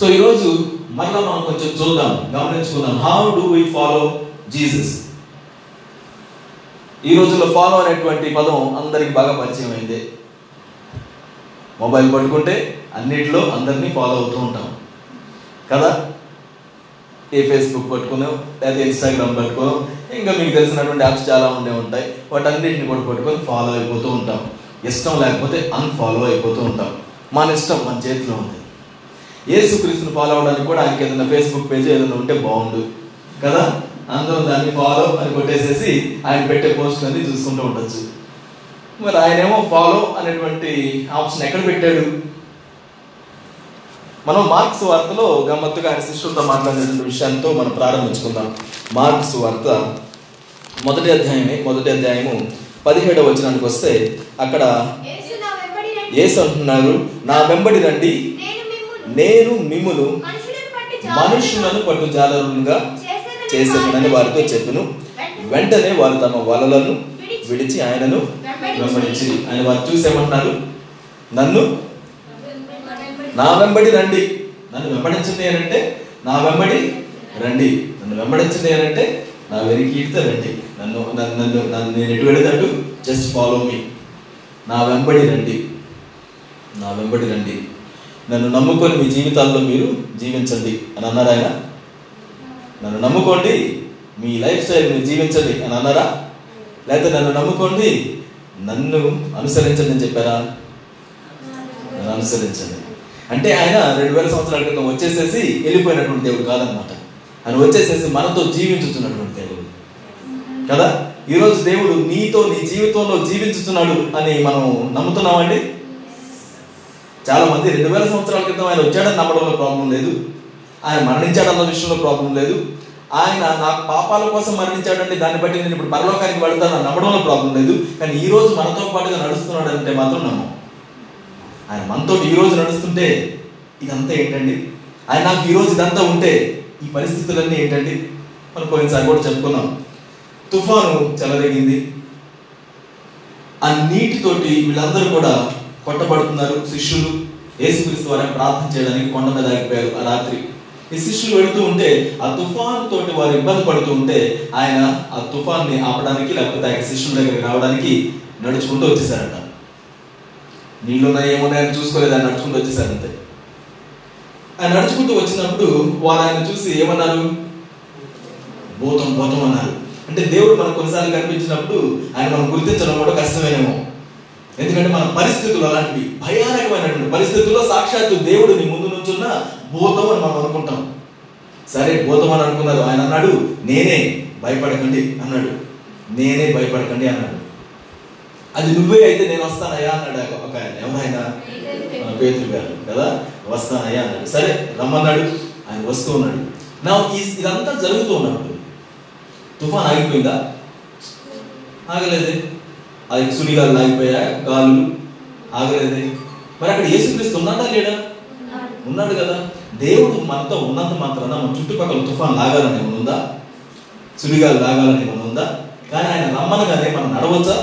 So ఈరోజు మళ్ళీ మనం కొంచెం చూద్దాం గమనించుకుందాం. How do we follow Jesus ఈ రోజుల్లో ఫాలో అనేటువంటి పదం అందరికి బాగా పరిచయం అయింది. మొబైల్ పట్టుకుంటే అన్నిటిలో అందరినీ ఫాలో అవుతూ ఉంటాం. కదా? ఏ ఫేస్బుక్ పట్టుకున్నాం లేదా ఇన్స్టాగ్రామ్ పట్టుకున్నాం ఇంకా మీకు తెలిసినటువంటి యాప్స్ చాలా ఉండే ఉంటాయి. వాటన్నిటిని కూడా పట్టుకొని ఫాలో అయిపోతూ ఉంటాం. ఇష్టం లేకపోతే అన్ఫాలో అయిపోతూ ఉంటాం. మన ఇష్టం మన చేతిలో ఉంది. యేసుక్రీస్తుని ఫాలో అవడానికి కూడా ఆయనకి ఏదైనా ఫేస్బుక్ పేజ్ ఏదైనా ఉంటే బాగుండు. కదా? అందరూ దాన్ని ఫాలో అని కొట్టేసేసి ఆయన పెట్టే పోస్ట్ అన్ని చూసుకుంటూ ఉండొచ్చు. మరి ఆయనేమో ఫాలో అనేటువంటి ఆప్షన్ ఎక్కడ పెట్టాడు? మనం మార్క్స్ వార్తలో గమ్మత్తుగా ఆయన శిష్యులతో మాట్లాడినటువంటి విషయంతో మనం ప్రారంభించుకుందాం. మార్క్స్ వార్త మొదటి అధ్యాయమే మొదటి అధ్యాయము పదిహేడవ వచనానికి వస్తే అక్కడ. యేసు అంటున్నారు నా వెంబడి రండి. నేను మిమ్మును మనుషులను పట్టి మనుషులను పట్టు జాలరులుగా చేసేదనని వారితో చెప్పెను. వెంటనే వారు తమ వలలను విడిచి ఆయనను వెంబడించి ఆయన వారు చూసేమంటున్నారు? నన్ను? నా వెంబడి రండి. నన్ను వెంబడించండి అని అంటే నా వెంబడి రండి. నన్ను వెంబడించండి అని అంటే నా వెరికీడితే రండి. నన్ను నన్ను నన్ను నేను ఎటు వెళితే జస్ట్ ఫాలో మీ. నా వెంబడి రండి. నా వెంబడి రండి. నన్ను నమ్ముకొని మీ జీవితాల్లో మీరు జీవించండి అని అన్నారు ఆయన? నన్ను నమ్ముకోండి మీ లైఫ్ స్టైల్ మీరు జీవించండి అని అన్నారా? లేకపోతే నన్ను నమ్ముకోండి నన్ను అనుసరించండి అని చెప్పారా? నన్ను అనుసరించండి. అంటే ఆయన రెండు వేల సంవత్సరాల క్రితం వచ్చేసేసి వెళ్ళిపోయినటువంటి దేవుడు కాదనమాట ఆయన వచ్చేసేసి మనతో జీవించుతున్నటువంటి దేవుడు. కదా? ఈరోజు దేవుడు నీతో నీ జీవితంలో జీవించుతున్నాడు అని మనం నమ్ముతున్నామండి? చాలా మంది రెండు వేల సంవత్సరాల క్రితం ఆయన వచ్చాడని నమ్మడంలో ప్రాబ్లం లేదు. ఆయన మరణించాడన్న విషయంలో ప్రాబ్లం లేదు. ఆయన నా పాపాల కోసం మరణించాడండి దాన్ని బట్టి నేను ఇప్పుడు పరలోకానికి వెళ్తాను నమ్మడంలో ప్రాబ్లం లేదు. కానీ ఈ రోజు మనతో పాటుగా నడుస్తున్నాడు అంటే మాత్రం నమ్మం. ఆయన మనతో ఈ రోజు నడుస్తుంటే ఇదంతా ఏంటండి? ఆయన నాకు ఈ రోజు ఇదంతా ఉంటే ఈ పరిస్థితులన్నీ ఏంటండి? మనం పోయినసారి కూడా చెప్పుకున్నాం. తుఫాను చెలరేగింది. ఆ నీటితోటి వీళ్ళందరూ కూడా కొట్టబడుతున్నారు శిష్యులు యేసుక్రీస్తు వారిని ప్రార్థన చేయడానికి కొండ మీద ఆగిపోయారు ఆ రాత్రి. ఈ శిష్యులు వెళుతూ ఉంటే ఆ తుఫాను తోటి వారు ఇబ్బంది పడుతూ ఉంటే ఆయన ఆ తుఫాన్ని ఆపడానికి లేకపోతే ఆయన శిష్యుల దగ్గరికి రావడానికి నడుచుకుంటూ వచ్చేసారంట నీళ్ళున్నాయి ఏమున్నాయని చూసుకోలేదు ఆయన నడుచుకుంటూ వచ్చేసారంతే ఆయన నడుచుకుంటూ వచ్చినప్పుడు వారు ఆయన చూసి ఏమన్నారు? భూతం భూతం అన్నారు. అంటే దేవుడు మనకు కొన్నిసార్లు కనిపించినప్పుడు ఆయన మనం గుర్తించడం కూడా కష్టమేనేమో. ఎందుకంటే మన పరిస్థితులు అలాంటివి భయానకమైనటువంటి పరిస్థితుల్లో సాక్షాత్తు దేవుడు నీ ముందు నుంచున్న భూతం అని మనం అనుకుంటాం. సరే భూతం అని అనుకున్నారు. ఆయన అన్నాడు నేనే భయపడకండి అన్నాడు. నేనే భయపడకండి అన్నాడు. అది నువ్వే అయితే నేను వస్తానయ్యా అన్నాడు ఒక ఆయన. ఎవరైనా? మన పేతులు గారు కదా? వస్తానయ్యా అన్నాడు. సరే రమ్మన్నాడు. ఆయన వస్తూ ఉన్నాడు. నా ఈ ఇదంతా జరుగుతూ ఉన్నప్పుడు తుఫాన్ ఆగిపోయిందా? ఆగలేదే. అది సుడిగాలు లాగిపోయా గాలు ఆగలేదే మరి అక్కడ యేసుక్రీస్తు ఉన్నాడా లేడా? ఉన్నాడు కదా. దేవుడు మనతో ఉన్నంత మాత్రాన మన చుట్టుపక్కల తుఫాన్ లాగాలని ఏమైనా ఉందా? సుడిగాలు లాగాలని ఏమైనా ఉందా? కానీ ఆయన రమ్మనగానే మనం నడవచ్చా?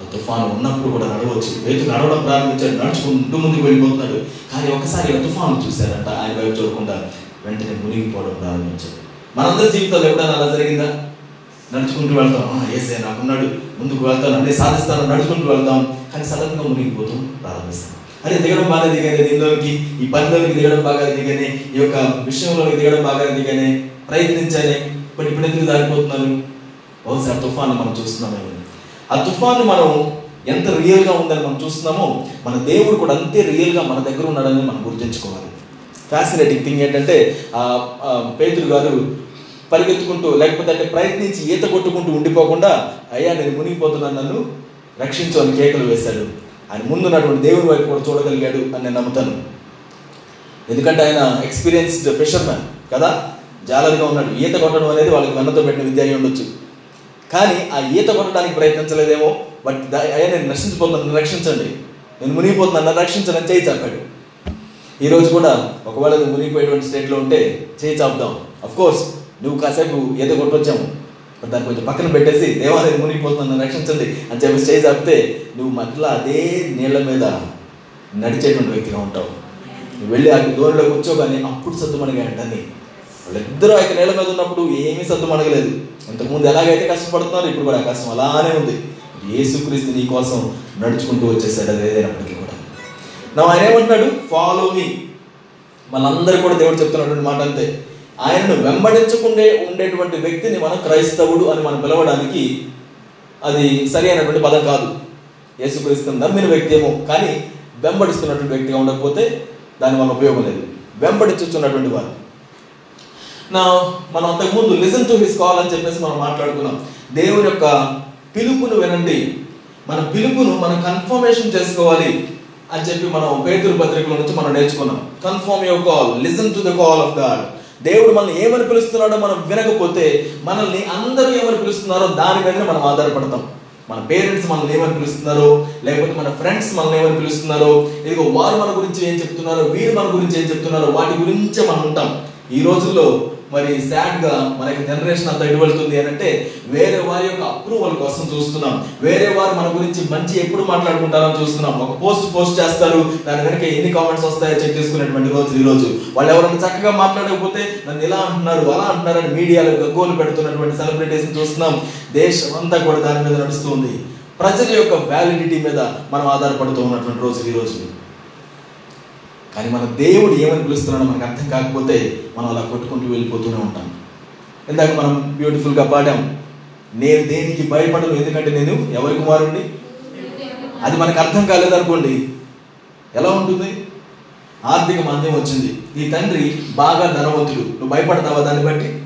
ఆ తుఫాను ఉన్నప్పుడు కూడా నడవచ్చు. రైతు నడవడం ప్రారంభించాడు నడుచుకుంటూ ముందుకు వెళ్ళిపోతున్నాడు. కానీ ఒకసారి ఆ తుఫాను చూశారంట ఆయన వైపు చూడకుండా వెంటనే మునిగిపోవడం ప్రారంభించాడు. మనందరి జీవితంలో ఎప్పుడైనా అలా జరిగిందా? నడుచుకుంటూ వెళ్తాం. ఏసే నాకున్నాడు ముందుకు వెళ్తాను. అన్నీ సాధిస్తాను. నడుచుకుంటూ వెళ్తాం. కానీ సడన్గా మునిగిపోతాం ప్రారంభిస్తాం. అరే దిగడం బాగా దిగానే దీనిలోకి. ఈ పనిలోకి దిగడం బాగా దిగానే. ఈ యొక్క విషయంలోకి దిగడం బాగా దిగానే. ప్రయత్నించానే బట్ ఇప్పుడు ఎందుకు దారిపోతున్నాను బహుశా ఆ తుఫాను మనం చూస్తున్నామేమో ఆ తుఫాను మనం ఎంత రియల్గా ఉందని మనం చూస్తున్నామో మన దేవుడు కూడా అంతే రియల్గా మన దగ్గర ఉన్నాడని మనం గుర్తుంచుకోవాలి. ఫ్యాసినేటింగ్ థింగ్ ఏంటంటే పేదలు గారు పరిగెత్తుకుంటూ లేకపోతే అంటే ప్రయత్నించి ఈత కొట్టుకుంటూ ఉండిపోకుండా అయ్యా నేను మునిగిపోతున్నాను నన్ను రక్షించు అని కేకలు వేశాడు. ఆయన ముందున్నటువంటి దేవుని వైపు కూడా చూడగలిగాడు అని నేను నమ్ముతాను. ఎందుకంటే ఆయన ఎక్స్పీరియన్స్డ్ ఫిషర్మ్యాన్ కదా? జాలరిగా ఉన్నాడు. ఈత కొట్టడం అనేది వాళ్ళకి వెన్నతో పెట్టిన విద్య అయి ఉండొచ్చు. కానీ ఆ ఈత కొట్టడానికి ప్రయత్నించలేదేమో? బట్ అయ్యా నేను నశించిపోతున్నాను రక్షించండి. నేను మునిగిపోతున్నాను నన్ను రక్షించని చేయి చాపాడు. ఈరోజు కూడా ఒకవేళ నువ్వు మునిగిపోయేటువంటి స్టేట్లో ఉంటే చేయి చాపుదాం. అఫ్కోర్స్ నువ్వు కాసేపు ఏదో కొట్టొచ్చాము. దాన్ని కొంచెం పక్కన పెట్టేసి దేవాలయం మునిగిపోతున్నాను నన్ను రక్షించండి అని చెప్పి చేయి ఆపితే నువ్వు మళ్ళీ అదే నీళ్ళ మీద నడిచేటువంటి వ్యక్తిగా ఉంటావు. నువ్వు వెళ్ళి ఆ దోణిలో కూర్చోగానే అప్పుడు సద్దుమణిగాయంట అన్ని వాళ్ళిద్దరూ ఆయన నేల మీద ఉన్నప్పుడు ఏమీ సద్దుమణగలేదు ఇంతకుముందు ఎలాగైతే కష్టపడుతున్నారు ఇప్పుడు కూడా కష్టం అలానే ఉంది. యేసుక్రీస్తు నీ కోసం నడుచుకుంటూ వచ్చేసాడు అది ఏదైనప్పటికీ కూడా. నా ఆయన ఏమంటున్నాడు? ఫాలో మీ మనందరూ కూడా దేవుడు చెప్తున్నటువంటి మాట అంతే. ఆయనను వెంబడించకుండే ఉండేటువంటి వ్యక్తిని మనం క్రైస్తవుడు అని మనం పిలవడానికి అది సరి అయినటువంటి పదం కాదు. యేసుక్రీస్తుని నమ్మిన వ్యక్తి ఏమో కానీ వెంబడిస్తున్నటువంటి వ్యక్తిగా ఉండకపోతే దాని వల్ల ఉపయోగం లేదు. వెంబడించుతున్నటువంటి వారు. నా మనం అంతకుముందు లిసన్ టు హిస్ కాల్ అని చెప్పేసి మనం మాట్లాడుకున్నాం. దేవుని యొక్క పిలుపును వినండి. మన పిలుపును మనం కన్ఫర్మేషన్ చేసుకోవాలి అని చెప్పి మనం పేతురు పత్రికల నుంచి మనం నేర్చుకున్నాం. Confirm your call listen to the call of God దేవుడు మనల్ని ఏమని పిలుస్తున్నాడో మనం వినకపోతే మనల్ని అందరూ ఏమని పిలుస్తున్నారో దాని మీద మనం ఆధారపడతాం. మన పేరెంట్స్ మనల్ని ఏమని పిలుస్తున్నారో లేకపోతే మన ఫ్రెండ్స్ మనల్ని ఏమని పిలుస్తున్నారో ఇదిగో వారు మన గురించి ఏం చెప్తున్నారో వీరు మన గురించి ఏం చెప్తున్నారో వాటి గురించే మనం ఉంటాం. ఈ రోజుల్లో మరి సాడ్గా మనకి జనరేషన్ అంతా ఇటువెళ్తుంది అని అంటే వేరే వారి యొక్క అప్రూవల్ కోసం చూస్తున్నాం. వేరే వారు మన గురించి మంచి ఎప్పుడు మాట్లాడుకుంటారో చూస్తున్నాం. ఒక పోస్ట్ పోస్ట్ చేస్తారు దాని వెనక ఎన్ని కామెంట్స్ వస్తాయో చెక్ చేసుకునేటువంటి రోజు ఈ రోజు. వాళ్ళు ఎవరైనా చక్కగా మాట్లాడకపోతే నన్ను ఇలా అంటున్నారు అలా అంటున్నారు మీడియాలో గగ్గోలు పెడుతున్నటువంటి సెలబ్రిటీస్ చూస్తున్నాం. దేశం అంతా కూడా దాని మీద నడుస్తుంది ప్రజల యొక్క వ్యాలిడిటీ మీద మనం ఆధారపడుతూ ఉన్నటువంటి రోజు ఈ రోజు. కానీ మన దేవుడు ఏమని పిలుస్తున్నాడో మనకు అర్థం కాకపోతే మనం అలా కొట్టుకుంటూ వెళ్ళిపోతూనే ఉంటాం. ఇందాక మనం బ్యూటిఫుల్గా పాడాం నేను దేనికి భయపడను? ఎందుకంటే నేను ఎవరి కుమారుణ్ణి? అది మనకు అర్థం కాలేదనుకోండి ఎలా ఉంటుంది? ఆర్థిక మాంద్యం వచ్చింది. నీ తండ్రి బాగా ధనవంతుడు నువ్వు భయపడతావా దాన్ని బట్టి?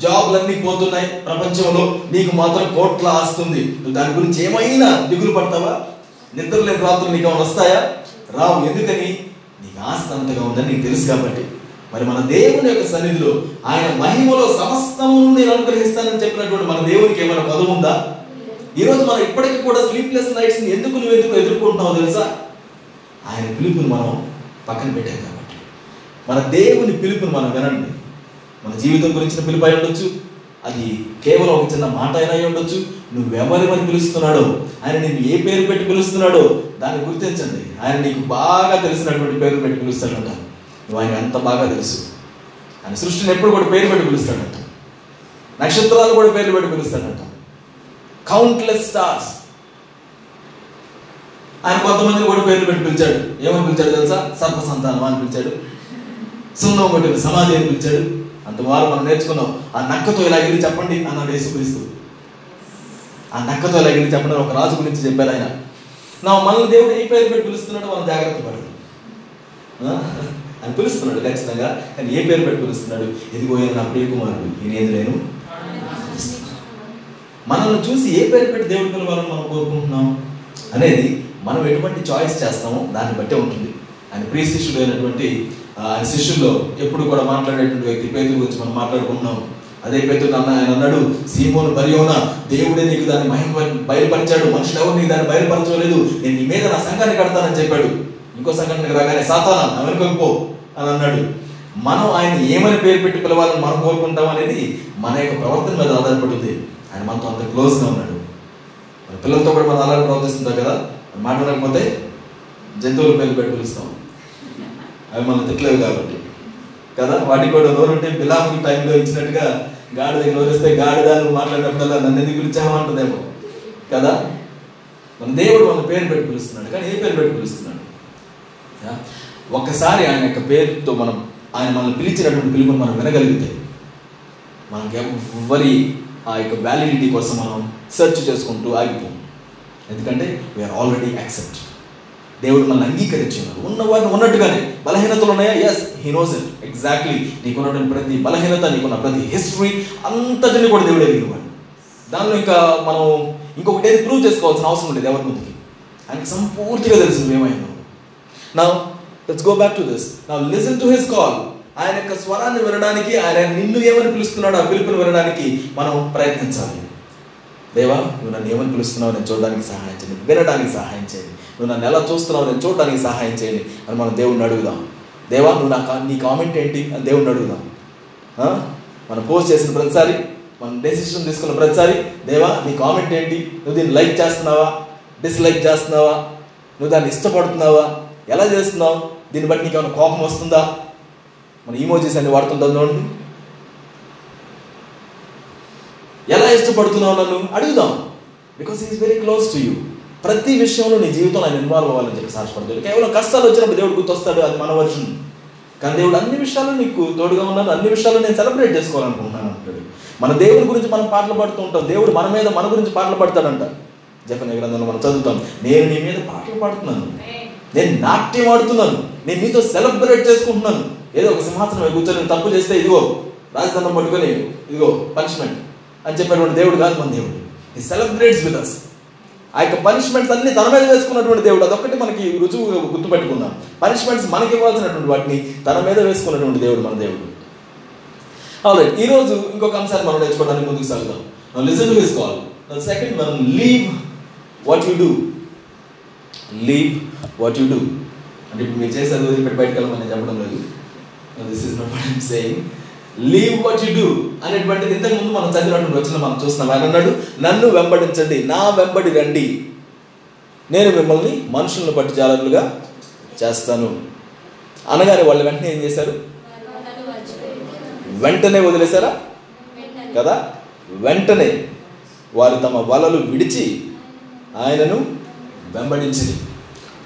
జాబ్లన్నీ పోతున్నాయి ప్రపంచంలో నీకు మాత్రం కోట్ల ఆస్తుంది. నువ్వు దాని గురించి ఏమైనా దిగులు పడతావా? నిద్ర లేని రాత్రులు నీకు ఏమైనా వస్తాయా? రావు. ఎందుకని? నీకు ఆస్తి అంతగా ఉందని నీకు తెలుసు కాబట్టి మరి మన దేవుని యొక్క సన్నిధిలో ఆయన మహిమలో సమస్తము నేను అనుగ్రహిస్తానని చెప్పినటువంటి మన దేవునికి ఏమైనా పదవి ఉందా? ఈరోజు మనం ఇప్పటికీ కూడా స్లీప్లెస్ నైట్స్ ఎందుకు నువ్వు ఎందుకు ఎదుర్కొంటున్నావు తెలుసా? ఆయన పిలుపుని మనం పక్కన పెట్టాం కాబట్టి. మన దేవుని పిలుపుని మనం వినండి. మన జీవితం గురించిన పిలుపు అయి ఉండొచ్చు. అది కేవలం ఒక చిన్న మాట అయినా ఉండొచ్చు. నువ్వెవరిమని పిలుస్తున్నాడో. ఆయన నీకు ఏ పేరు పెట్టి పిలుస్తున్నాడో దాన్ని గుర్తించండి. ఆయన నీకు బాగా తెలిసినటువంటి పేరు పెట్టి పిలుస్తాడంట. నువ్వు ఆయన అంత బాగా తెలుసు. ఆయన సృష్టిని ఎప్పుడు కూడా పేరు పెట్టి పిలుస్తాడంట. నక్షత్రాలు కూడా పేర్లు పెట్టి పిలుస్తాడంట. కౌంట్లెస్ స్టార్స్ ఆయన కొంతమందిని కూడా పేర్లు పెట్టి పిలిచాడు. ఏమని పిలిచాడు తెలుసా? సర్ప సంతానం అని పిలిచాడు. సున్నం కొట్టిన సమాధి అని పిలిచాడు. అంతవారు మనం నేర్చుకున్నాం ఆ నక్కతో ఇలా వెళ్ళి చెప్పండి అన్నాడు యేసుక్రీస్తు. ఆ నక్కతో ఇలా వెళ్ళి చెప్పండి ఒక రాజు గురించి చెప్పారు ఆయన. నా మనల్ని దేవుడు ఏ పేరు పెట్టి పిలుస్తున్నాడు మనం జాగ్రత్త పడదు అని పిలుస్తున్నాడు ఖచ్చితంగా కానీ ఏ పేరు పెట్టి పిలుస్తున్నాడు? ఇదిగో నా ప్రియ కుమారుడు నేను ఏది నేను మనల్ని చూసి ఏ పేరు పెట్టి దేవుడు పిలవాలని మనం కోరుకుంటున్నాం? అనేది మనం ఎటువంటి చాయిస్ చేస్తామో దాన్ని బట్టే ఉంటుంది. ఆయన ప్రియ శిష్యుడు అయినటువంటి ఆయన శిష్యుల్లో ఎప్పుడు కూడా మాట్లాడేటువంటి వ్యక్తి పేతుల గురించి మనం మాట్లాడుకుంటున్నాం. అదే పేతుడు అన్న ఆయన అన్నాడు సీమోను బరియోనా దేవుడే నీకు దాన్ని మహిమ బయలుపరిచాడు. మనుషులు ఎవరు నీకు దాన్ని బయలుపరచలేదు. నేను నీ మీద నా సంఘాన్ని కడతానని చెప్పాడు. ఇంకో సంఘటనకు రాగానే సాతానా అమెరికాకు పో అని అన్నాడు. మనం ఆయన ఏమని పేరు పెట్టి పిలవాలని మనం కోరుకుంటాం అనేది మన యొక్క ప్రవర్తన మీద ఆధారపడుతుంది. ఆయన మనతో అంత క్లోజ్గా ఉన్నాడు. పిల్లలతో కూడా మనం అలాగే ప్రవర్తిస్తుంటాం కదా. మాట్లాడకపోతే జంతువుల పేర్లు పెట్టి పిలుస్తాం. అవి మనం తిట్టలేవు కాబట్టి. కదా? వాటికి కూడా నోరు ఉంటే టైంలో ఇచ్చినట్టుగా గాడిద నోరిస్తే గాడిద నువ్వు మాట్లాడినప్పుడల్లా నన్ను ఎందుకు పిలిచామంటుందేమో కదా? మన దేవుడు మన పేరు పెట్టి పిలుస్తున్నాడు. కానీ ఏ పేరు పెట్టి పిలుస్తున్నాడు? ఒక్కసారి ఆయన యొక్క పేరుతో మనం ఆయన మనల్ని పిలిచినటువంటి పిలుపుని మనం వినగలిగితే మనకి ఎవ్వరి ఆ యొక్క వ్యాలిడిటీ కోసం మనం సెర్చ్ చేసుకుంటూ ఆగిపోం ఎందుకంటే వీఆర్ ఆల్రెడీ యాక్సెప్ట్ దేవుడు మనల్ని అంగీకరించున్నారు ఉన్న వారిని ఉన్నట్టుగానే. బలహీనతలు ఉన్నాయా? Yes he knows it exactly నీకున్నటువంటి ప్రతి బలహీనత నీకున్న ప్రతి హిస్టరీ అంతటిని కూడా దేవుడే ఎరిగినవాడు దానిలో ఇంకా మనం ఇంకొకటి ఏది ప్రూవ్ చేసుకోవాల్సిన అవసరం లేదు ఎవరి ముందుకి. ఆయనకి సంపూర్తిగా తెలుసు మేమైనా నా let's go back to this నా లిసన్ టు హిస్ కాల్ ఆయన యొక్క స్వరాన్ని వినడానికి ఆయన నిన్ను ఏమని పిలుస్తున్నాడు ఆ పిలుపుని వినడానికి మనం ప్రయత్నించాలి. దేవా నువ్వు నన్ను ఏమని పిలుస్తున్నావు నేను చూడడానికి సహాయం చేయండి. వినడానికి సహాయం చేయండి. నువ్వు నన్ను ఎలా చూస్తున్నావు నేను చూడడానికి సహాయం చేయండి అని మనం దేవుణ్ణి అడుగుదాం. దేవా నువ్వు నా నీ కామెంట్ ఏంటి అని దేవుడిని అడుగుదాం. మనం పోస్ట్ చేసిన ప్రతిసారి మనం డెసిషన్ తీసుకున్న ప్రతిసారి దేవా నీ కామెంట్ ఏంటి? నువ్వు దీన్ని లైక్ చేస్తున్నావా? డిస్లైక్ చేస్తున్నావా? నువ్వు దాన్ని ఇష్టపడుతున్నావా? ఎలా చేస్తున్నావు? దీన్ని బట్టి నీకు ఏమైనా కోపం వస్తుందా? మన ఈమోజీస్ అన్ని వాడుతుంటాం చూడండి. ఎలా ఇష్టపడుతున్నావు నన్ను? అడుగుదాం. Because is very close to you ప్రతి విషయంలో నీ జీవితంలో ఆయన ఇన్వాల్వ్ అవ్వాలని చెప్పి సాహసపడతాడు కేవలం కష్టాలు వచ్చినప్పుడు దేవుడు గుర్తొస్తాడు అది మన వర్షన్ కానీ దేవుడు అన్ని విషయాలు నీకు తోడుగా ఉన్నాను అన్ని విషయాలు నేను సెలబ్రేట్ చేసుకోవాలనుకుంటున్నాను అంటాడు. మన దేవుడి గురించి మనం పాటలు పాడుతూ ఉంటాం. దేవుడు మన మీద మన గురించి పాటలు పాడతాడంట. జపన గ్రంథంలో మనం చదువుతాం నేను నీ మీద పాటలు పాడుతున్నాను. నేను నాట్యం ఆడుతున్నాను. నేను నీతో సెలబ్రేట్ చేసుకుంటున్నాను. ఏదో ఒక సింహాసనం కూర్చొని తప్పు చేస్తే ఇదిగో రాజధానం పట్టుకొని ఇదిగో పనిష్మెంట్ అని చెప్పినటువంటి దేవుడు కాదు మన దేవుడు. ఈ సెలబ్రేట్స్ విత్ అస్ ఆ యొక్క పనిష్మెంట్స్ అన్ని తన మీద వేసుకున్నటువంటి దేవుడు. అదొక్కటి మనకి రుజువుగా గుర్తుపెట్టుకుందాం. పనిష్మెంట్స్ మనకి ఇవ్వాల్సినటువంటి వాటిని తన మీద వేసుకున్నటువంటి దేవుడు మన దేవుడు. అవును ఈ రోజు ఇంకొక అంశాన్ని మనం నేర్చుకోవడానికి ముందుకు సాగుదాం. Listen to his call second మనం leave what you do leave what you do అంటే ఇప్పుడు మీరు చేసేది వదిలిపెట్టి బయటకు వెళ్ళమని చెప్పడం లేదు. This is not what I'm saying leave what you do అనేటువంటిది ఇంతకు ముందు మనం చదివినటువంటి వచ్చిన మనం చూస్తున్నాం. ఆయన అన్నాడు నన్ను వెంబడించండి నా వెంబడి రండి. నేను మిమ్మల్ని మనుషులను పట్టి జాలరులుగా చేస్తాను. అనగానే వాళ్ళు వెంటనే ఏం చేశారు? వెంటనే వదిలేశారా? కదా? వెంటనే వారు తమ వలలు విడిచి ఆయనను వెంబడించింది.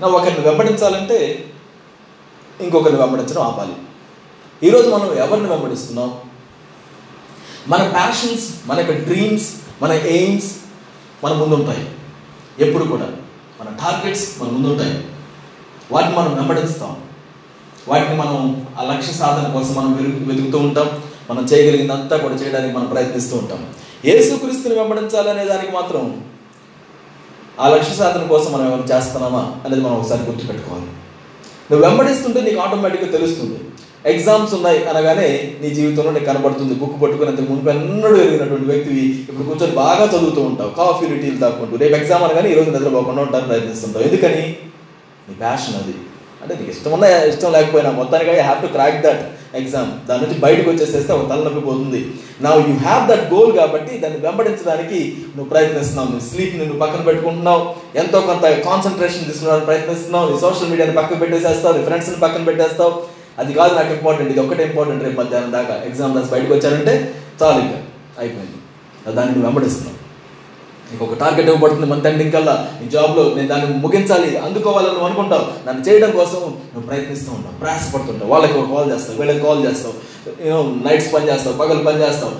నా ఒకరిని వెంబడించాలంటే ఇంకొకరిని వెంబడించడం ఆపాలి. ఈరోజు మనం ఎవరిని వెంబడిస్తున్నాం? మన ప్యాషన్స్ మన యొక్క డ్రీమ్స్ మన ఎయిమ్స్ మన ముందుంటాయి. ఎప్పుడు కూడా. మన టార్గెట్స్ మన ముందుంటాయి. వాటిని మనం వెంబడిస్తాం. వాటిని మనం ఆ లక్ష్య సాధన కోసం మనం వెతుకుతూ ఉంటాం. మనం చేయగలిగినంతా కూడా చేయడానికి మనం ప్రయత్నిస్తూ ఉంటాం. యేసుక్రీస్తుని వెంబడించాలనే దానికి మాత్రం ఆ లక్ష్య సాధన కోసం మనం ఏమైనా చేస్తున్నామా అనేది మనం ఒకసారి గుర్తుపెట్టుకోవాలి. నువ్వు వెంబడిస్తుంటే నీకు ఆటోమేటిక్గా తెలుస్తుంది. ఎగ్జామ్స్ ఉన్నాయి అనగానే నీ జీవితంలో నీకు కనబడుతుంది. బుక్ పట్టుకునేంత ముందు ఎన్నడూ ఎరిగినటువంటి వ్యక్తివి ఇప్పుడు కూర్చొని బాగా చదువుతూ ఉంటావు. కాఫీ టీలు తాక్కుంటూ రేపు ఎగ్జామ్ అనగానే ఈరోజు నిద్రపోకుండా ఉంటాను ప్రయత్నిస్తుంటావు. ఎందుకని? నీ ప్యాషన్ అది. అంటే నీకు ఇష్టం ఉన్నా ఇష్టం లేకపోయినా మొత్తానికి I have to crack that exam దాని నుంచి బయటకు వచ్చేసేస్తే ఒక తలనొప్పి పోతుంది. నా యూ హ్యావ్ దట్ గోల్ కాబట్టి దాన్ని వెంబడించడానికి నువ్వు ప్రయత్నిస్తున్నావు. నువ్వు స్లీప్ నువ్వు పక్కన పెట్టుకుంటున్నావు. ఎంతో కొంత కాన్సన్ట్రేషన్ తీసుకోవడానికి ప్రయత్నిస్తున్నావు. నీ సోషల్ మీడియాని పక్కన పెట్టేసేస్తావు. నీ ఫ్రెండ్స్ని పక్కన పెట్టేస్తావు. అది కాదు నాకు ఇంపార్టెంట్ ఇది ఒకటే ఇంపార్టెంట్ రేపు మధ్యాహ్నం దాకా. ఎగ్జామ్ రాసి బయటకు వచ్చారంటే చాలు ఇంకా. అయిపోయింది. దాన్ని నువ్వు వెంబడిస్తున్నావు. నీకు ఒక టార్గెట్ ఇవ్వబడుతుంది మంత్ ఎండింగ్ కల్లా. నీ జాబ్లో నేను దాన్ని ముగించాలి అందుకోవాలని నువ్వు అనుకుంటావు. నన్ను చేయడం కోసం నువ్వు ప్రయత్నిస్తూ ఉంటావు ప్రయాసపడుతుంటావు. వాళ్ళకి ఒక కాల్ చేస్తావు వీళ్ళకి కాల్ చేస్తావు. యూనో నైట్స్ పని చేస్తావు పగలు పని చేస్తావు.